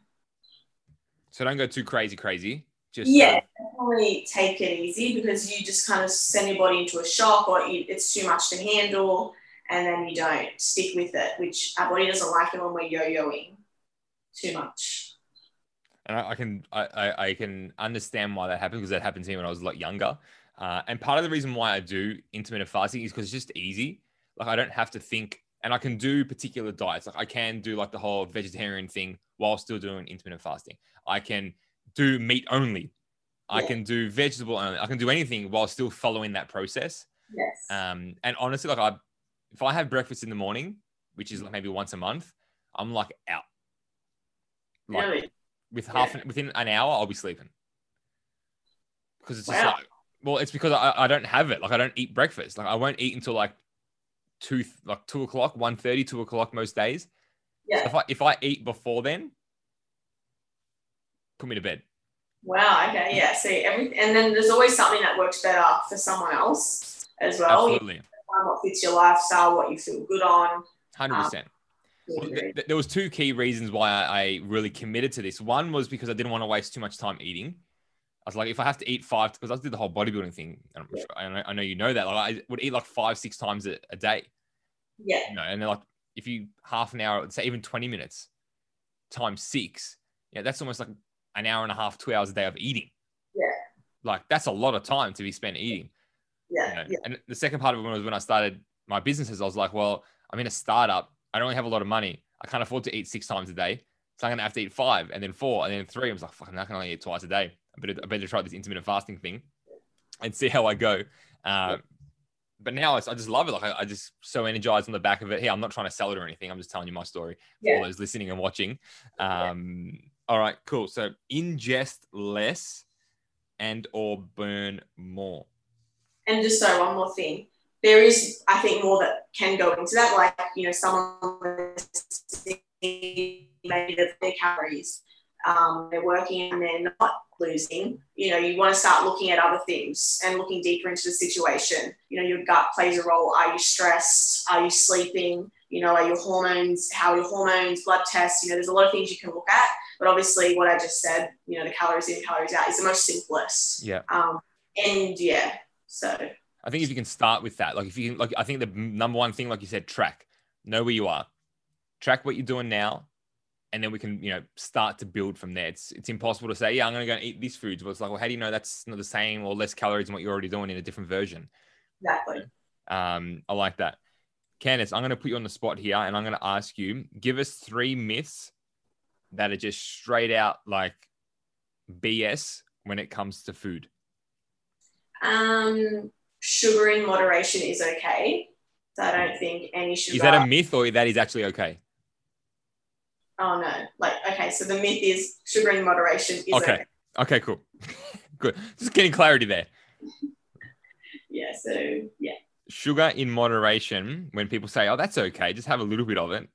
So don't go too crazy, crazy. Just yeah, um, definitely take it easy because you just kind of send your body into a shock or it's too much to handle and then you don't stick with it, which our body doesn't like it when we're yo-yoing too much. And I, I can I, I, I can understand why that happened because that happened to me when I was a lot younger. Uh, and part of the reason why I do intermittent fasting is because it's just easy. Like I don't have to think, and I can do particular diets. Like I can do like the whole vegetarian thing while still doing intermittent fasting. I can do meat only. I can do vegetable only. I can do anything while still following that process. Yes. Um, and honestly, like I, if I have breakfast in the morning, which is like maybe once a month, I'm like out. Like really? with half an, within an hour, I'll be sleeping. Because it's just like, well, it's because I, I don't have it. Like I don't eat breakfast. Like I won't eat until like two, like two o'clock, 1.30, 2 o'clock most days. Yeah. If I if I eat before then, put me to bed. Wow. Okay. Yeah. See, every and then there's always something that works better for someone else as well. Absolutely, what fits your lifestyle, what you feel good on. hundred um, percent. Well, th- th- there was two key reasons why I, I really committed to this. One was because I didn't want to waste too much time eating. I was like, if I have to eat five, because I did the whole bodybuilding thing. and sure- I, know, I know you know that. Like I would eat like five, six times a, a day. Yeah. You know, and then like if you half an hour, say even twenty minutes, times six, yeah, that's almost like an hour and a half, two hours a day of eating. Yeah. Like that's a lot of time to be spent eating. You Yeah. know? Yeah. And the second part of it was when I started my businesses, I was like, well, I'm in a startup. I don't really have a lot of money. I can't afford to eat six times a day. So I'm going to have to eat five and then four and then three. I was like, fuck, I'm not going to only eat twice a day. I better, I better try this intermittent fasting thing and see how I go. Uh, but now it's, I just love it. Like I, I just so energized on the back of it. Hey, I'm not trying to sell it or anything. I'm just telling you my story for Yeah. all those listening and watching. Um, All right, cool. So ingest less and or burn more. And just so one more thing, there is, I think, more that can go into that. Like, you know, someone maybe their calories, um, they're working and they're not losing. You know, you want to start looking at other things and looking deeper into the situation. You know, your gut plays a role. Are you stressed? Are you sleeping? You know, are your hormones? How are your hormones? Blood tests. You know, there's a lot of things you can look at. But obviously, what I just said, you know, the calories in, calories out, is the most simplest. Yeah. Um, and yeah, so I think if you can start with that, like if you can, like I think the number one thing, like you said, track, know where you are, track what you're doing now, and then we can, you know, start to build from there. It's it's impossible to say, yeah, I'm going to go and eat these foods, but it's like, well, how do you know that's not the same or less calories than what you're already doing in a different version? exactly. Um, I like that. Candice, I'm going to put you on the spot here, and I'm going to ask you, give us three myths that are just straight out like BS when it comes to food. Um, sugar in moderation is okay. So I don't think any sugar. Is that a myth or that is actually okay? oh no! Like okay, so the myth is sugar in moderation is okay. Okay. Okay, cool. Good. Just getting clarity there. Yeah. So yeah. Sugar in moderation, when people say, oh, that's okay, just have a little bit of it, is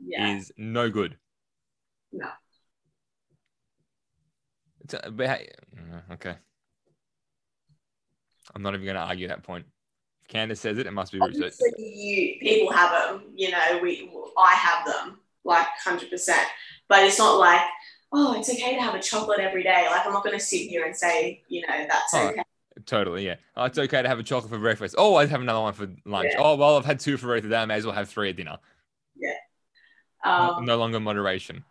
Yeah. Is no good. No. It's a, but uh, okay. I'm not even going to argue that point. If Candice says it, it must be. So- you people have them. You know, we I have them like hundred percent. But it's not like oh, it's okay to have a chocolate every day. Like I'm not going to sit here and say you know that's Oh, okay. Totally, yeah. Oh, it's okay to have a chocolate for breakfast. Oh, I'd have another one for lunch. Yeah. Oh, well, I've had two for both today. I may as well have three at dinner. Um, no longer moderation.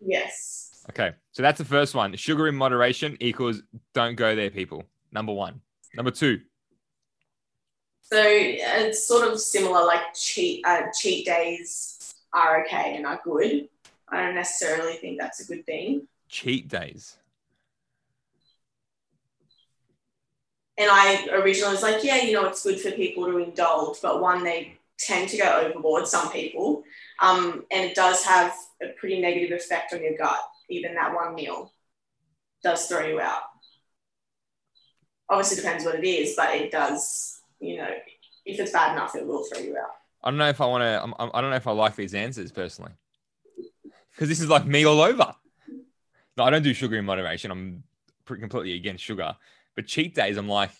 Yes. Okay, so that's the first one. Sugar in moderation equals don't go there, people. Number one. Number two, So it's sort of similar, like cheat uh, cheat days are okay and are good. I don't necessarily think that's a good thing. cheat days. And I originally was like, yeah, you know, it's good for people to indulge, but one, they tend to go overboard, some people, um, and it does have a pretty negative effect on your gut. Even that one meal does throw you out. Obviously, depends what it is, but it does. You know, if it's bad enough, it will throw you out. I don't know if I want to. I don't know if I like these answers personally, because this is like me all over. No, I don't do sugar in moderation. I'm completely against sugar. But cheat days, I'm like,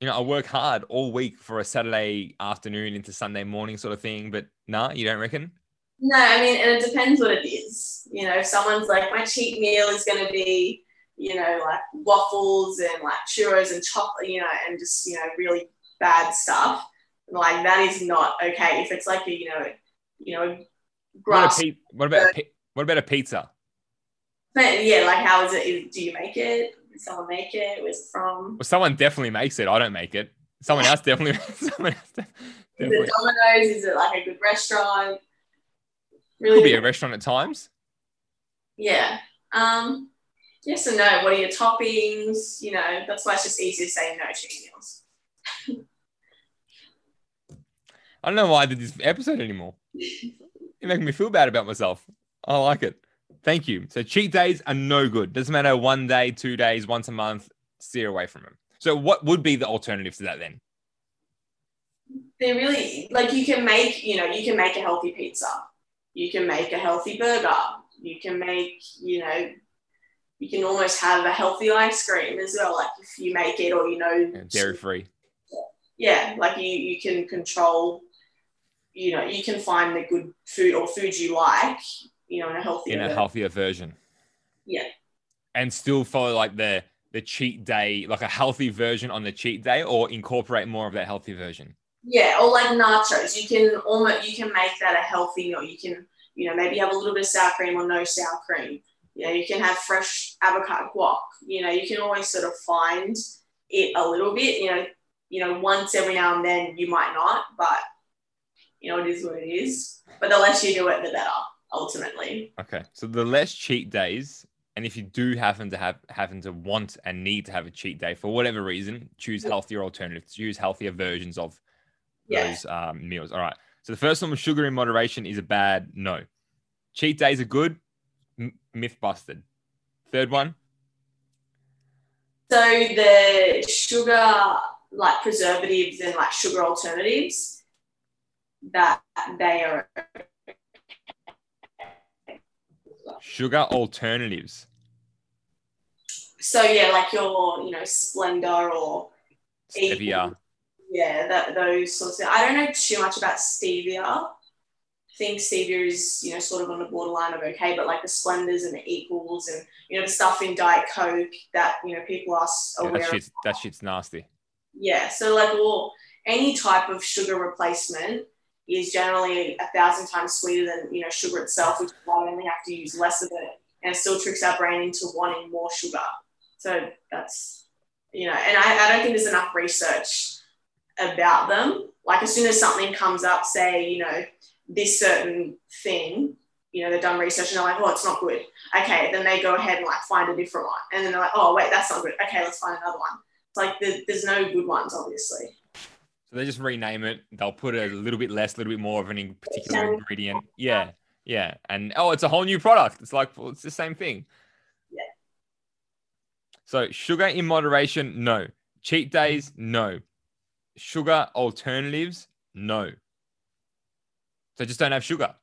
you know, I work hard all week for a Saturday afternoon into Sunday morning sort of thing. But nah, you don't reckon? No, I mean, and it depends what it is. You know, if someone's like, my cheat meal is going to be, you know, like waffles and like churros and chocolate, you know, and just, you know, really bad stuff, like that is not okay. If it's like a, you know, you know, grass. What, what about a, what about a pizza? But yeah, like how is it? Do you make it? Did someone make it? Where's it from? Well, someone definitely makes it. I don't make it. Someone else definitely. someone else definitely. Is it Domino's? Is it like a good restaurant? Really Could be a restaurant at times. Yeah. Um, yes and no. What are your toppings? You know, that's why it's just easy to say no to meals. I don't know why I did this episode anymore. You're making me feel bad about myself. I like it. Thank you. So cheat days are no good. Doesn't matter one day, two days, once a month. Steer away from them. So what would be the alternative to that then? They're really like you can make, you know, you can make a healthy pizza. You can make a healthy burger. You can make, you know, you can almost have a healthy ice cream as well. Like if you make it or you know dairy free. Yeah, like you you can control you know, you can find the good food or foods you like you know, in a healthier in a healthier version. Yeah. And still follow like the the cheat day, like a healthy version on the cheat day, or incorporate more of that healthy version. Yeah, or like nachos. You can almost you can make that a healthy meal. You can, you know, maybe have a little bit of sour cream or no sour cream. You know, you can have fresh avocado guac. You know, you can always sort of find it a little bit. You know, you know, once every now and then you might not, but you know, it is what it is. But the less you do it, the better ultimately. Okay. So the less cheat days, and if you do happen to have happen to want and need to have a cheat day for whatever reason, choose healthier alternatives, choose healthier versions of yeah. those um, meals. All right. So the first one with sugar in moderation is a bad no. Cheat days are good, M- myth busted. Third one. So the sugar, like preservatives and like sugar alternatives, that they are Sugar alternatives. So yeah, like your, you know, Splenda or stevia. Yeah, that those sorts of. I don't know too much about stevia. Think stevia is, you know, sort of on the borderline of okay, but like the Splendas and the Equals and you know the stuff in Diet Coke that you know people are aware yeah, that shit's, of. That shit's nasty. Yeah, so like well, any type of sugar replacement is generally a thousand times sweeter than you know sugar itself, which is why we only have to use less of it, and it still tricks our brain into wanting more sugar. So that's you know, and I, I don't think there's enough research about them. Like as soon as something comes up, say you know this certain thing, you know they've done research and they're like, oh, it's not good. Okay, then they go ahead and like find a different one, and then they're like, oh wait, that's not good. Okay, let's find another one. It's like the, there's no good ones, obviously. So they just rename it. They'll put a little bit less, a little bit more of an particular ingredient. Yeah, yeah, and oh, it's a whole new product. It's like well, it's the same thing. Yeah. So sugar in moderation, no. Cheat days, no. Sugar alternatives, no. So just don't have sugar.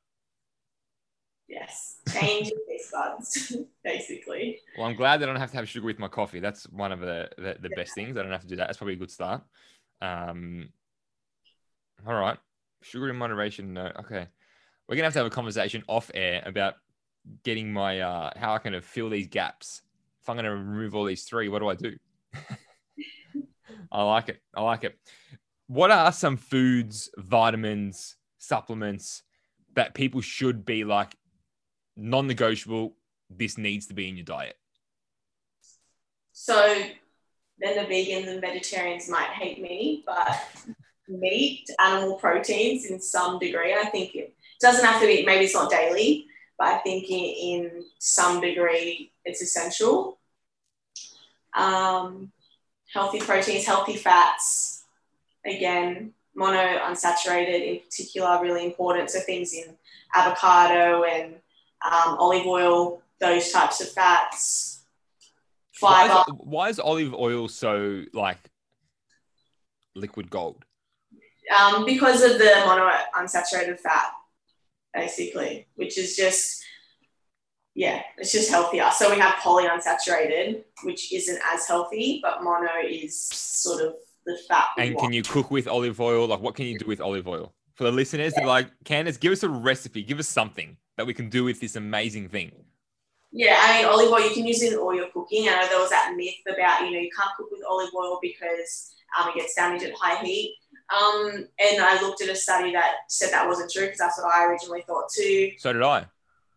Yes. Change your taste buds, basically. Well, I'm glad that I don't have to have sugar with my coffee. That's one of the, the, the yeah. best things. I don't have to do that. That's probably a good start. Um, all right. Sugar in moderation. No. Okay. We're gonna have to have a conversation off air about getting my uh how I can fill these gaps. If I'm gonna remove all these three, what do I do? I like it. I like it. What are some foods, vitamins, supplements that people should be like non-negotiable? This needs to be in your diet. So then the vegans and vegetarians might hate me, but meat, animal proteins in some degree. I think it doesn't have to be, maybe it's not daily, but I think in, in some degree it's essential. Um, healthy proteins, healthy fats, again, mono unsaturated in particular, really important. So things in avocado and um, olive oil, those types of fats. Fiber. Why is, why is olive oil so like liquid gold? um, because of the mono unsaturated fat, basically, which is just yeah, it's just healthier. So we have polyunsaturated, which isn't as healthy, but mono is sort of the fat. And want. can you cook with olive oil? Like, what can you do with olive oil? For the listeners, yeah. like, Candice, give us a recipe, give us something that we can do with this amazing thing. Yeah, I mean, olive oil, you can use it in all your cooking. I know there was that myth about, you know, you can't cook with olive oil because um, it gets damaged at high heat. Um, and I looked at a study that said that wasn't true because that's what I originally thought too. So did I.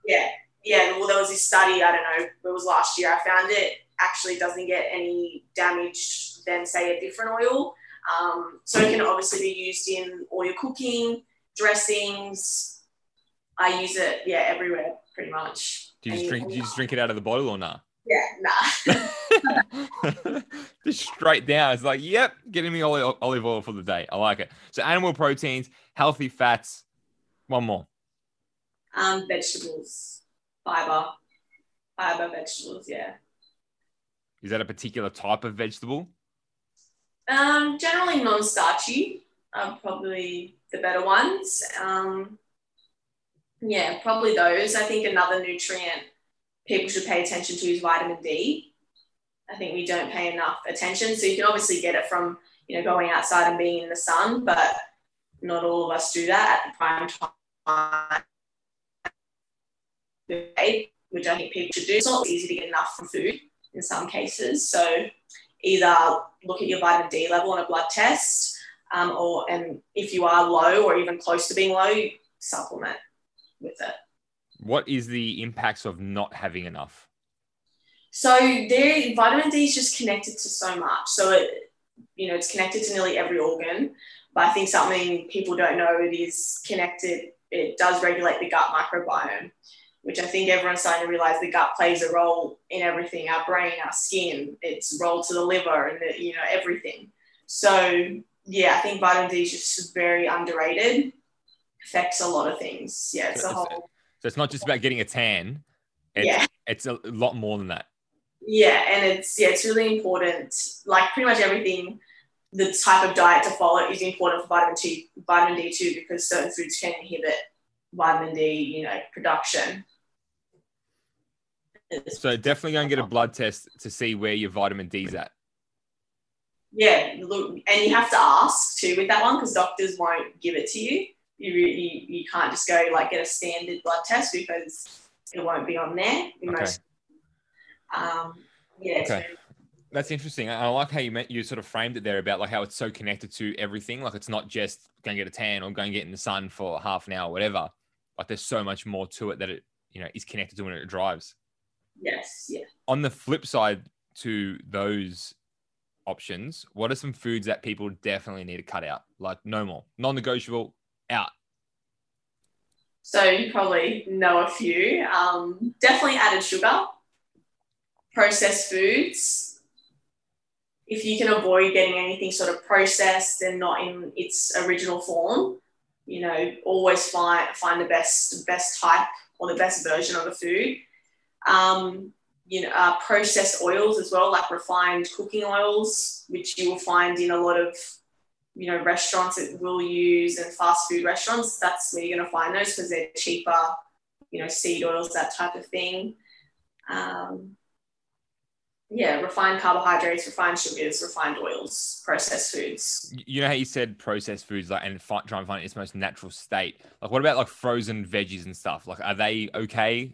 Yeah yeah, well, there was this study, I don't know, it was last year, I found it actually doesn't get any damage than, say, a different oil. Um, so it can obviously be used in all your cooking, dressings. I use it, yeah, everywhere pretty much. Do you just drink? Do you just drink it out of the bottle or not? Yeah, nah. just straight down. It's like, yep, getting me olive oil for the day. I like it. So animal proteins, healthy fats. One more. Um, vegetables fiber, fiber vegetables. Yeah. Is that a particular type of vegetable? Um, generally non-starchy are probably the better ones. Um, yeah, probably those. I think another nutrient people should pay attention to is vitamin D. I think we don't pay enough attention. So you can obviously get it from you know going outside and being in the sun, but not all of us do that at the prime time which I think people should do. It's not easy to get enough from food in some cases. So either look at your vitamin D level on a blood test, um, or and if you are low or even close to being low, supplement with it. What is the impacts of not having enough? So there, vitamin D is just connected to so much. So it, you know, it's connected to nearly every organ. But I think something people don't know it is connected. It does regulate the gut microbiome which I think everyone's starting to realize the gut plays a role in everything our brain, our skin, its role to the liver, and the, you know, everything. So, yeah, I think vitamin D is just very underrated, affects a lot of things. Yeah, it's so a whole. So, it's not just about getting a tan, it's, yeah. it's a lot more than that. Yeah, and it's yeah, it's really important. Like pretty much everything, the type of diet to follow is important for vitamin D, vitamin D too, because certain foods can inhibit vitamin D, you know, production. So definitely go and get a blood test to see where your vitamin D's at. Yeah, look, and you have to ask too with that one because doctors won't give it to you. You, you you can't just go like get a standard blood test because it won't be on there. Okay. Most, um, yeah. Okay. That's interesting. I like how you meant you sort of framed it there about like how it's so connected to everything. Like it's not just going to get a tan or going to get in the sun for half an hour, whatever. Like there's so much more to it that it you know is connected to when it drives. Yes. Yeah. On the flip side to those options, what are some foods that people definitely need to cut out? Like no more, non-negotiable, out. So you probably know a few. Um, definitely added sugar, processed foods. If you can avoid getting anything sort of processed and not in its original form, you know, always find find the best best type or the best version of the food um, you know, uh, processed oils as well, like refined cooking oils, which you will find in a lot of, you know, restaurants that will use and fast food restaurants. That's where you're going to find those because they're cheaper, you know, seed oils, that type of thing. Um, yeah, refined carbohydrates, refined sugars, refined oils, processed foods. You know how you said processed foods, like, and fi- try and find its most natural state. Like, what about like frozen veggies and stuff? Like, are they okay?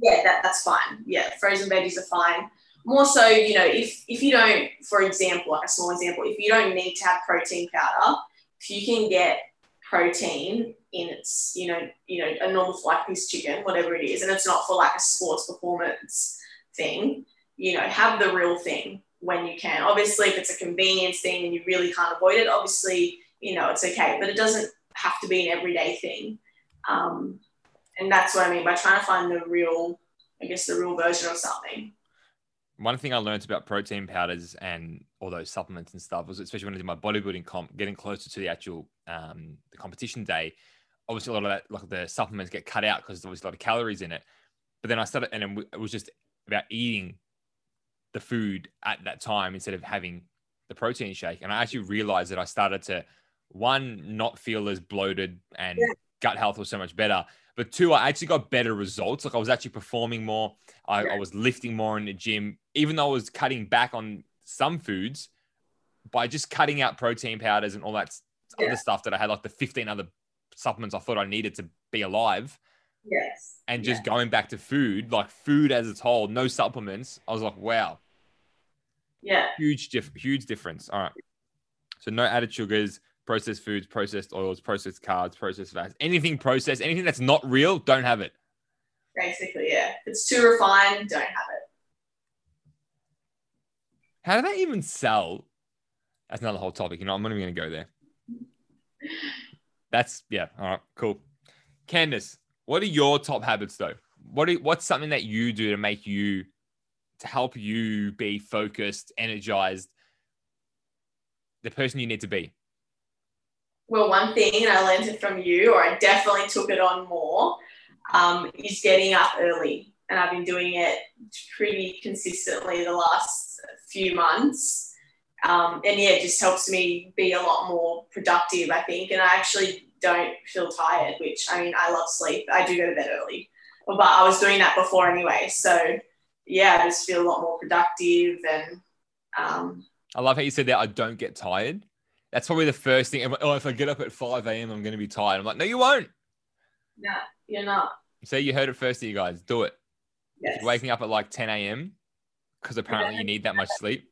Yeah, that, that's fine. Yeah, frozen veggies are fine. More so, you know, if if you don't, for example, like a small example, if you don't need to have protein powder, if you can get protein in its, you know, you know, a normal like piece chicken, whatever it is, and it's not for like a sports performance thing, you know, have the real thing when you can. Obviously, if it's a convenience thing and you really can't avoid it, obviously, you know, it's okay, but it doesn't have to be an everyday thing. Um, and that's what I mean by trying to find the real, I guess, the real version of something. One thing I learned about protein powders and all those supplements and stuff was, especially when I did my bodybuilding comp, getting closer to the actual um, the competition day. Obviously, a lot of that, like the supplements, get cut out because there's obviously a lot of calories in it. But then I started, and it was just about eating the food at that time instead of having the protein shake. And I actually realized that I started to one, not feel as bloated and Yeah. gut health was so much better. But two, I actually got better results. Like I was actually performing more. I, Yeah. I was lifting more in the gym, even though I was cutting back on some foods by just cutting out protein powders and all that Yeah. other stuff that I had, like the 15 other supplements I thought I needed to be alive Yes. and just going back to food, like food as its whole, no supplements. I was like, wow, Yeah. huge, diff- huge difference. All right. So no added sugars, processed foods, processed oils, processed carbs, processed fats, anything processed, anything that's not real, don't have it. Basically, yeah. If it's too refined, don't have it. How do they even sell? That's another whole topic. You know, I'm not even going to go there. That's yeah. All right, cool. Candice, what are your top habits though? What are, what's something that you do to make you to help you be focused, energized, the person you need to be? Well, one thing, and I learned it from you, or I definitely took it on more, um, is getting up early. And I've been doing it pretty consistently the last few months. Um, and yeah, it just helps me be a lot more productive, I think. And I actually don't feel tired, which I mean, I love sleep. I do go to bed early, but I was doing that before anyway. So yeah, I just feel a lot more productive and um, I love how you said that. I don't get tired. That's probably the first thing. Oh, if I get up at 5 a.m., I'm going to be tired. I'm like, no, you won't. no, you're not. So you heard it first, you guys. Do it. Yes. Waking up at like 10 a.m. because apparently you need that much sleep.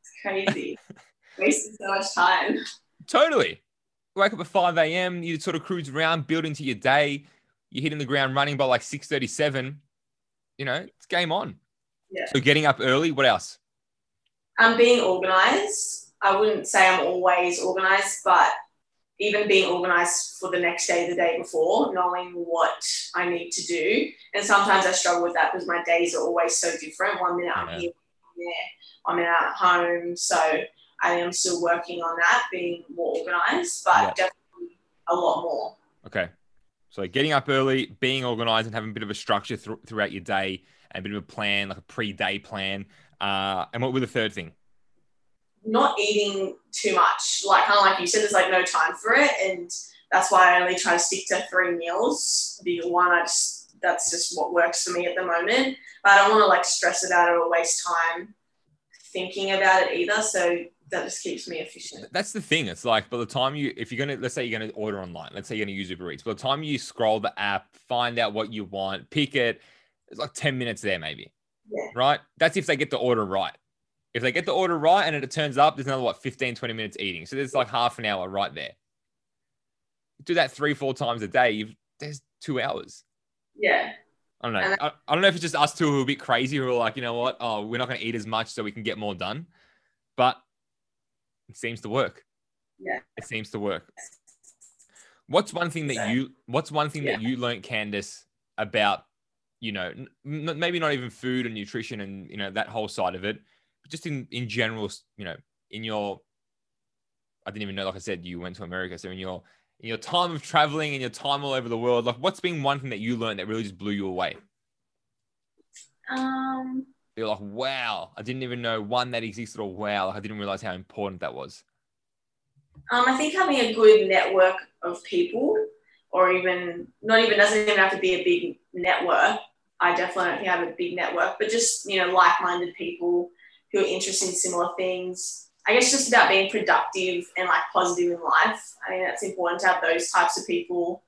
It's crazy. Wasting so much time. Totally. You wake up at 5 a.m., you sort of cruise around, build into your day. You're hitting the ground running by like 6:37. You know, it's game on. Yeah. So getting up early, what else? I'm being organized. I wouldn't say I'm always organized, but even being organized for the next day, the day before, knowing what I need to do. And sometimes I struggle with that because my days are always so different. One minute I'm here, one minute I'm at home. So I am still working on that, being more organized, but Yeah. definitely a lot more. Okay. So getting up early, being organized, and having a bit of a structure thr- throughout your day and a bit of a plan, like a pre-day plan. Uh, and what were the third thing? Not eating too much. Like kind of like you said, there's like no time for it, and that's why I only try to stick to three meals. The one I just that's just what works for me at the moment. But I don't want to like stress about it or waste time thinking about it either. So that just keeps me efficient. That's the thing. It's like by the time you, if you're gonna, let's say you're gonna order online, let's say you're gonna use Uber Eats. By the time you scroll the app, find out what you want, pick it, it's like ten minutes there, maybe. Yeah. Right. That's if they get the order right. If they get the order right and it turns up, there's another what 15, 20 minutes eating. So there's like half an hour right there. Do that three, four times a day. You've there's two hours. Yeah, I don't know. I, I don't know if it's just us two who are a bit crazy who are like, you know what? Oh, we're not going to eat as much so we can get more done. But it seems to work. Yeah. It seems to work. What's one thing that you what's one thing that you learned, Candice, about, you know, n- maybe not even food and nutrition and, you know, that whole side of it, but just in, in general, you know, in your, I didn't even know, like I said, you went to America. So in your, in your time of traveling and your time all over the world, like what's been one thing that you learned that really just blew you away? um, You're like, wow, I didn't even know one that existed, or wow, I didn't realize how important that was. um, I think having a good network of people, or even not even doesn't even have to be a big network. I definitely don't think I have a big network, but just you know, like-minded people who are interested in similar things. I guess just about being productive and like positive in life. I think that's important to have those types of people.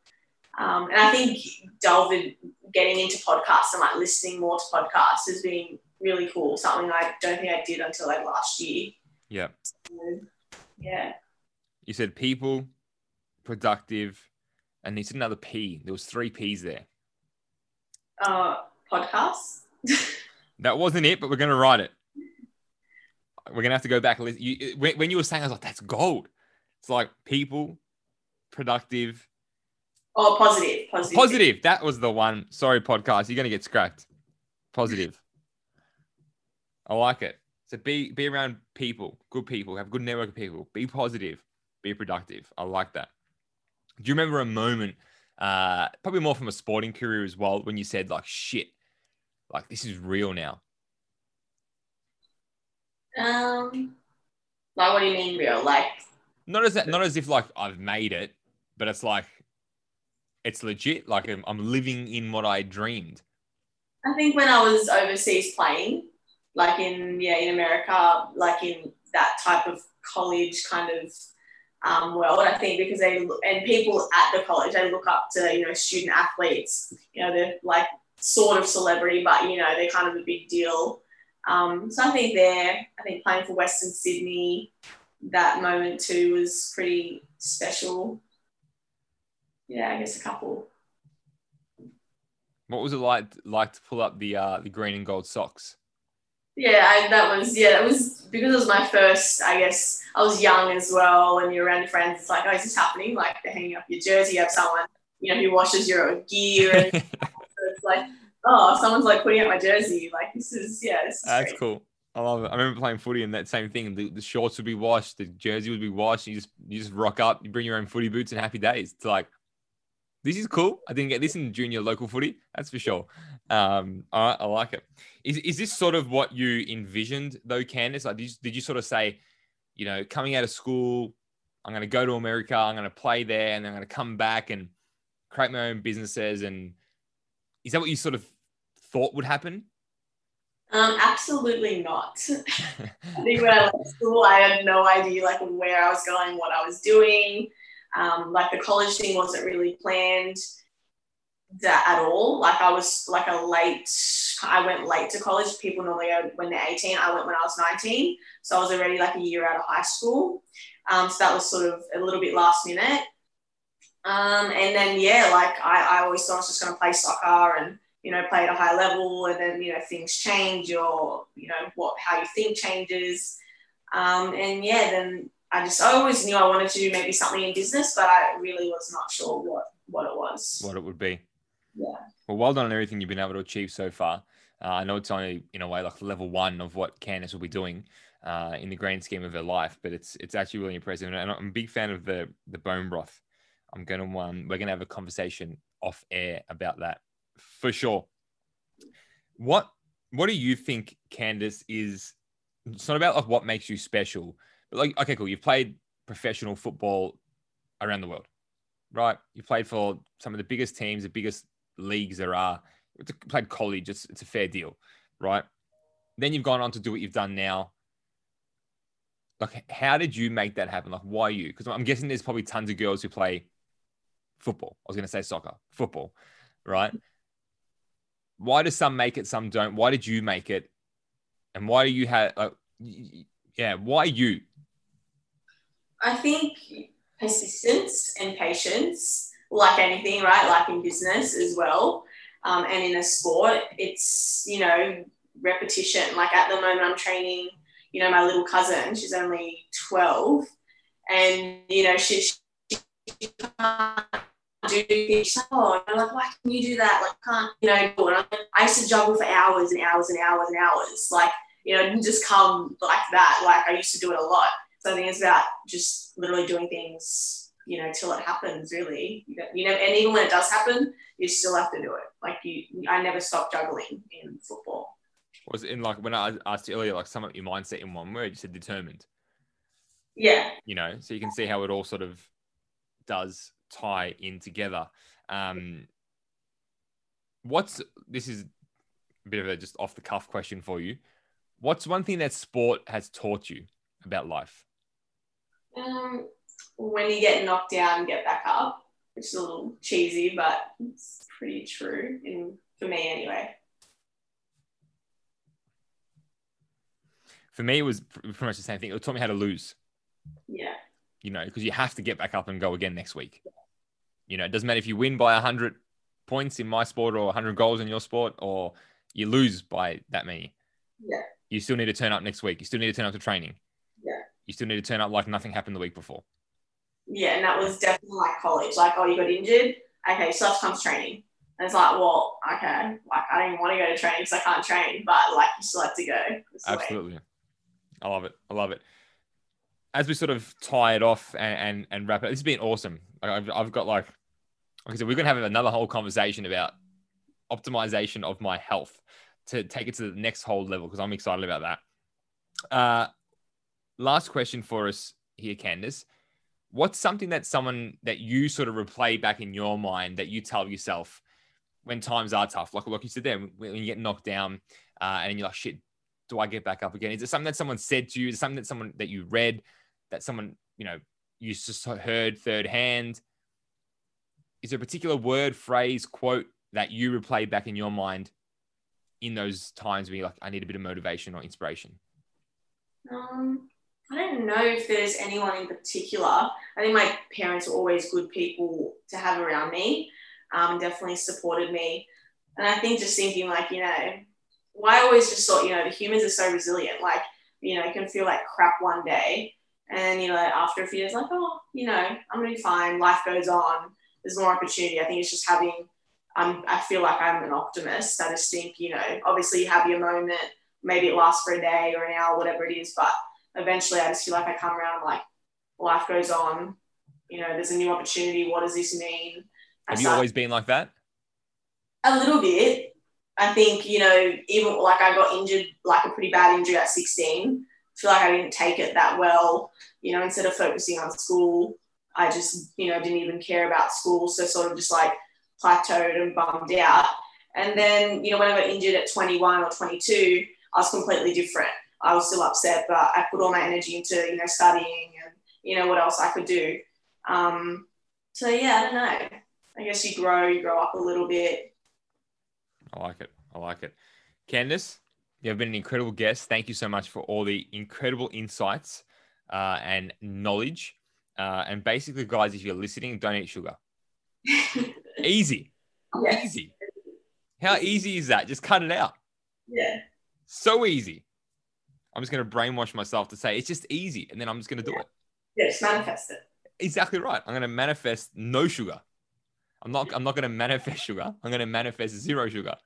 Um, and I think delving, getting into podcasts and like listening more to podcasts has been really cool. Something I don't think I did until like last year. Yeah. So, yeah. You said people, productive, and you said another P. There was three P's there. Uh, podcasts. That wasn't it, but we're gonna write it. We're gonna have to go back. and listen. You, when, when you were saying, I was like, "That's gold." It's like people, productive, Oh, positive, positive. positive. That was the one. Sorry, podcast. You're gonna get scrapped. Positive. I like it. So be be around people, good people, have a good network of people. Be positive, be productive. I like that. Do you remember a moment, uh, probably more from a sporting career as well, when you said like, "Shit, like this is real now." Um, like what do you mean real? Like Not as that, not as if like I've made it, but it's like it's legit. Like I'm, I'm living in what I dreamed. I think when I was overseas playing, like in yeah in America, like in that type of college kind of um, world, I think because they look, and people at the college they look up to you know student athletes. You know they're like sort of celebrity, but you know they're kind of a big deal. Um, so I think there, I think playing for Western Sydney, that moment too was pretty special. Yeah, I guess a couple. What was it like like to pull up the uh, the green and gold socks? Yeah, I, that was yeah, that was because it was my first. I guess I was young as well, and you're around your friends. It's like, oh, is this happening? Like they're hanging up your jersey. You have someone you know who washes your gear, and it's like, oh, someone's like putting out my jersey. Like this is yeah, this is That's great. cool. I love it. I remember playing footy and that same thing. The, the shorts would be washed, the jersey would be washed. You just you just rock up, you bring your own footy boots and happy days. It's like this is cool. I didn't get this in junior local footy, that's for sure. Um, all right, I like it. Is is this sort of what you envisioned though, Candice? Like, did you, did you sort of say, you know, coming out of school, I'm going to go to America, I'm going to play there, and then I'm going to come back and create my own businesses? And is that what you sort of thought would happen? Um, absolutely not. I think when I left school, I had no idea like where I was going, what I was doing. Um, like the college thing wasn't really planned that at all. Like I was like a late, I went late to college. People normally go when they're 18. I went when I was 19. So I was already like a year out of high school. Um, so that was sort of a little bit last minute. Um, and then, yeah, like I, I always thought I was just going to play soccer and, you know, play at a high level. And then, you know, things change or, you know, what, how you think changes. Um, and yeah, then I just, I always knew I wanted to do maybe something in business, but I really was not sure what, what it was. What it would be. Yeah. Well, well done on everything you've been able to achieve so far. Uh, I know it's only in a way like level one of what Candice will be doing uh, in the grand scheme of her life, but it's it's actually really impressive. And I'm a big fan of the the bone broth. I'm gonna um, we're gonna have a conversation off air about that for sure. What what do you think, Candice? Is it's not about like what makes you special, but like okay, cool. You've played professional football around the world, right? You played for some of the biggest teams, the biggest leagues there are. You played college. It's it's a fair deal, right? Then you've gone on to do what you've done now. Like, how did you make that happen? Like, why you? Because I'm guessing there's probably tons of girls who play football. I was going to say soccer, football, right? Why do some make it, some don't? Why did you make it? And why do you have, uh, yeah, why you? I think persistence and patience, like anything, right? Like in business as well. Um, and in a sport, it's, you know, repetition. Like at the moment, I'm training, you know, my little cousin, she's only 12. And, you know, she, she, she can't do things. Oh, I'm like, why can you do that? Like, can't, you know, it. I used to juggle for hours and hours and hours and hours. Like, you know, it didn't just come like that. Like, I used to do it a lot. So I think it's about just literally doing things, you know, till it happens. Really, you know, you know, and even when it does happen, you still have to do it. Like you, I never stopped juggling in football. Was it in like when I asked you earlier, like sum up your mindset in one word? You said determined. Yeah. You know, so you can see how it all sort of does tie in together. Um, what's this is a bit of a just off the cuff question for you. What's one thing that sport has taught you about life? Um, when you get knocked down, get back up, which is a little cheesy, but it's pretty true in for me anyway. For me, it was pretty much the same thing. It taught me how to lose. Yeah. You know, because you have to get back up and go again next week. You know, it doesn't matter if you win by 100 points in my sport or 100 goals in your sport or you lose by that many. Yeah. You still need to turn up next week. You still need to turn up to training. Yeah. You still need to turn up like nothing happened the week before. Yeah, and that was definitely like college. Like, oh, you got injured. Okay, so have to come to training. And it's like, well, okay, like I don't even want to go to training because I can't train, but like you still have to go. Absolutely. I love it. I love it. As we sort of tie it off and, and, and wrap it, this has been awesome. I've, I've got like, like I said, we're to have another whole conversation about optimization of my health to take it to the next whole level because I'm excited about that. Uh, last question for us here, Candice. what's something that someone that you sort of replay back in your mind that you tell yourself when times are tough? Like, like you said there, when you get knocked down uh, and you're like, shit, do I get back up again? Is it something that someone said to you? Is it something that someone that you read that someone, you know, you just heard third hand? Is there a particular word, phrase, quote that you replay back in your mind in those times where you're like, I need a bit of motivation or inspiration? Um, I don't know if there's anyone in particular. I think my parents are always good people to have around me. Um, definitely supported me. And I think just thinking like, you know, well, I always just thought, you know, the humans are so resilient. Like, you know, you can feel like crap one day. And, you know, after a few years, like, oh, you know, I'm to be fine. Life goes on. There's more opportunity. I think it's just having, um, I feel like I'm an optimist. I just think, you know, obviously you have your moment. Maybe it lasts for a day or an hour, whatever it is. But eventually I just feel like I come around, I'm like, life goes on. You know, there's a new opportunity. What does this mean? Have you always been like that? A little bit. I think, you know, even like I got injured, like a pretty bad injury at 16. Feel like I didn't take it that well. You know, instead of focusing on school, I just, you know, didn't even care about school. So sort of just like plateaued and bummed out. And then, you know, when I got injured at 21 or 22, I was completely different. I was still upset, but I put all my energy into, you know, studying and, you know, what else I could do. Um, so yeah, I don't know. I guess you grow, you grow up a little bit. I like it. I like it. Candice, you've been an incredible guest. Thank you so much for all the incredible insights uh, and knowledge. Uh, and basically, guys, if you're listening, don't eat sugar. easy. Yes. Easy. How easy is that? Just cut it out. Yeah. So easy. I'm just going to brainwash myself to say it's just easy. And then I'm just going to do yeah. it. Yes, manifest it. Exactly right. I'm going to manifest no sugar. I'm not. I'm not going to manifest sugar. I'm going to manifest zero sugar.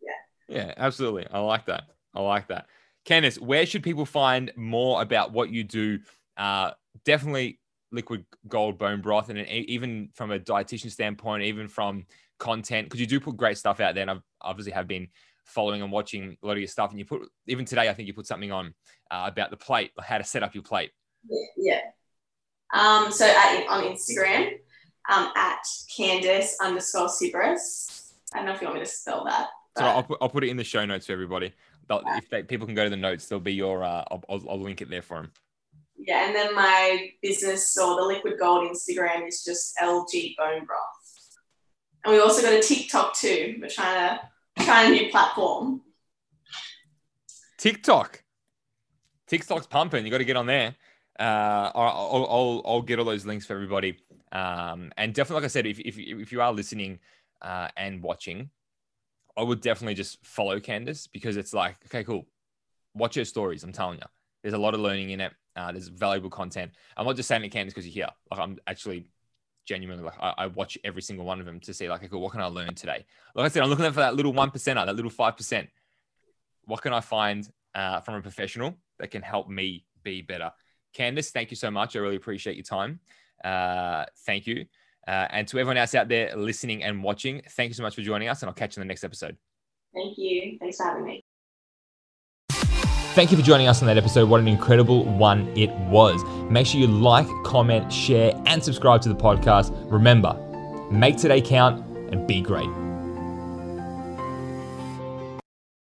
Yeah. Yeah, absolutely. I like that. I like that. Candice, where should people find more about what you do? Uh, definitely liquid gold bone broth, and even from a dietitian standpoint, even from content, because you do put great stuff out there, and I've obviously have been following and watching a lot of your stuff. And you put even today, I think you put something on uh, about the plate, how to set up your plate. Yeah. Um, so at, on Instagram, um, at Candice underscore Cibras. I don't know if you want me to spell that. So I'll put, I'll put it in the show notes for everybody. If they, people can go to the notes, there'll be your. Uh, I'll, I'll, I'll link it there for them. Yeah, and then my business or the Liquid Gold Instagram is just LG Bone Broth. And we also got a TikTok too. We're trying to try a new platform. TikTok. TikTok's pumping. You got to get on there. Uh, I'll, I'll, I'll get all those links for everybody. Um, and definitely, like I said, if, if, if you are listening uh, and watching, I would definitely just follow Candice because it's like, okay, cool. Watch her stories. I'm telling you, there's a lot of learning in it. Uh, there's valuable content. I'm not just saying it, Candice, because you're here. Like, I'm actually genuinely like, I, I, watch every single one of them to see, like, okay, what can I learn today? Like I said, I'm looking for that little one percenter, that little five percent. What can I find uh, from a professional that can help me be better? Candice, thank you so much. I really appreciate your time. Uh, thank you. Uh, and to everyone else out there listening and watching, thank you so much for joining us, and I'll catch you in the next episode. Thank you. Thanks for having me. Thank you for joining us on that episode. What an incredible one it was. Make sure you like, comment, share, and subscribe to the podcast. Remember, make today count and be great.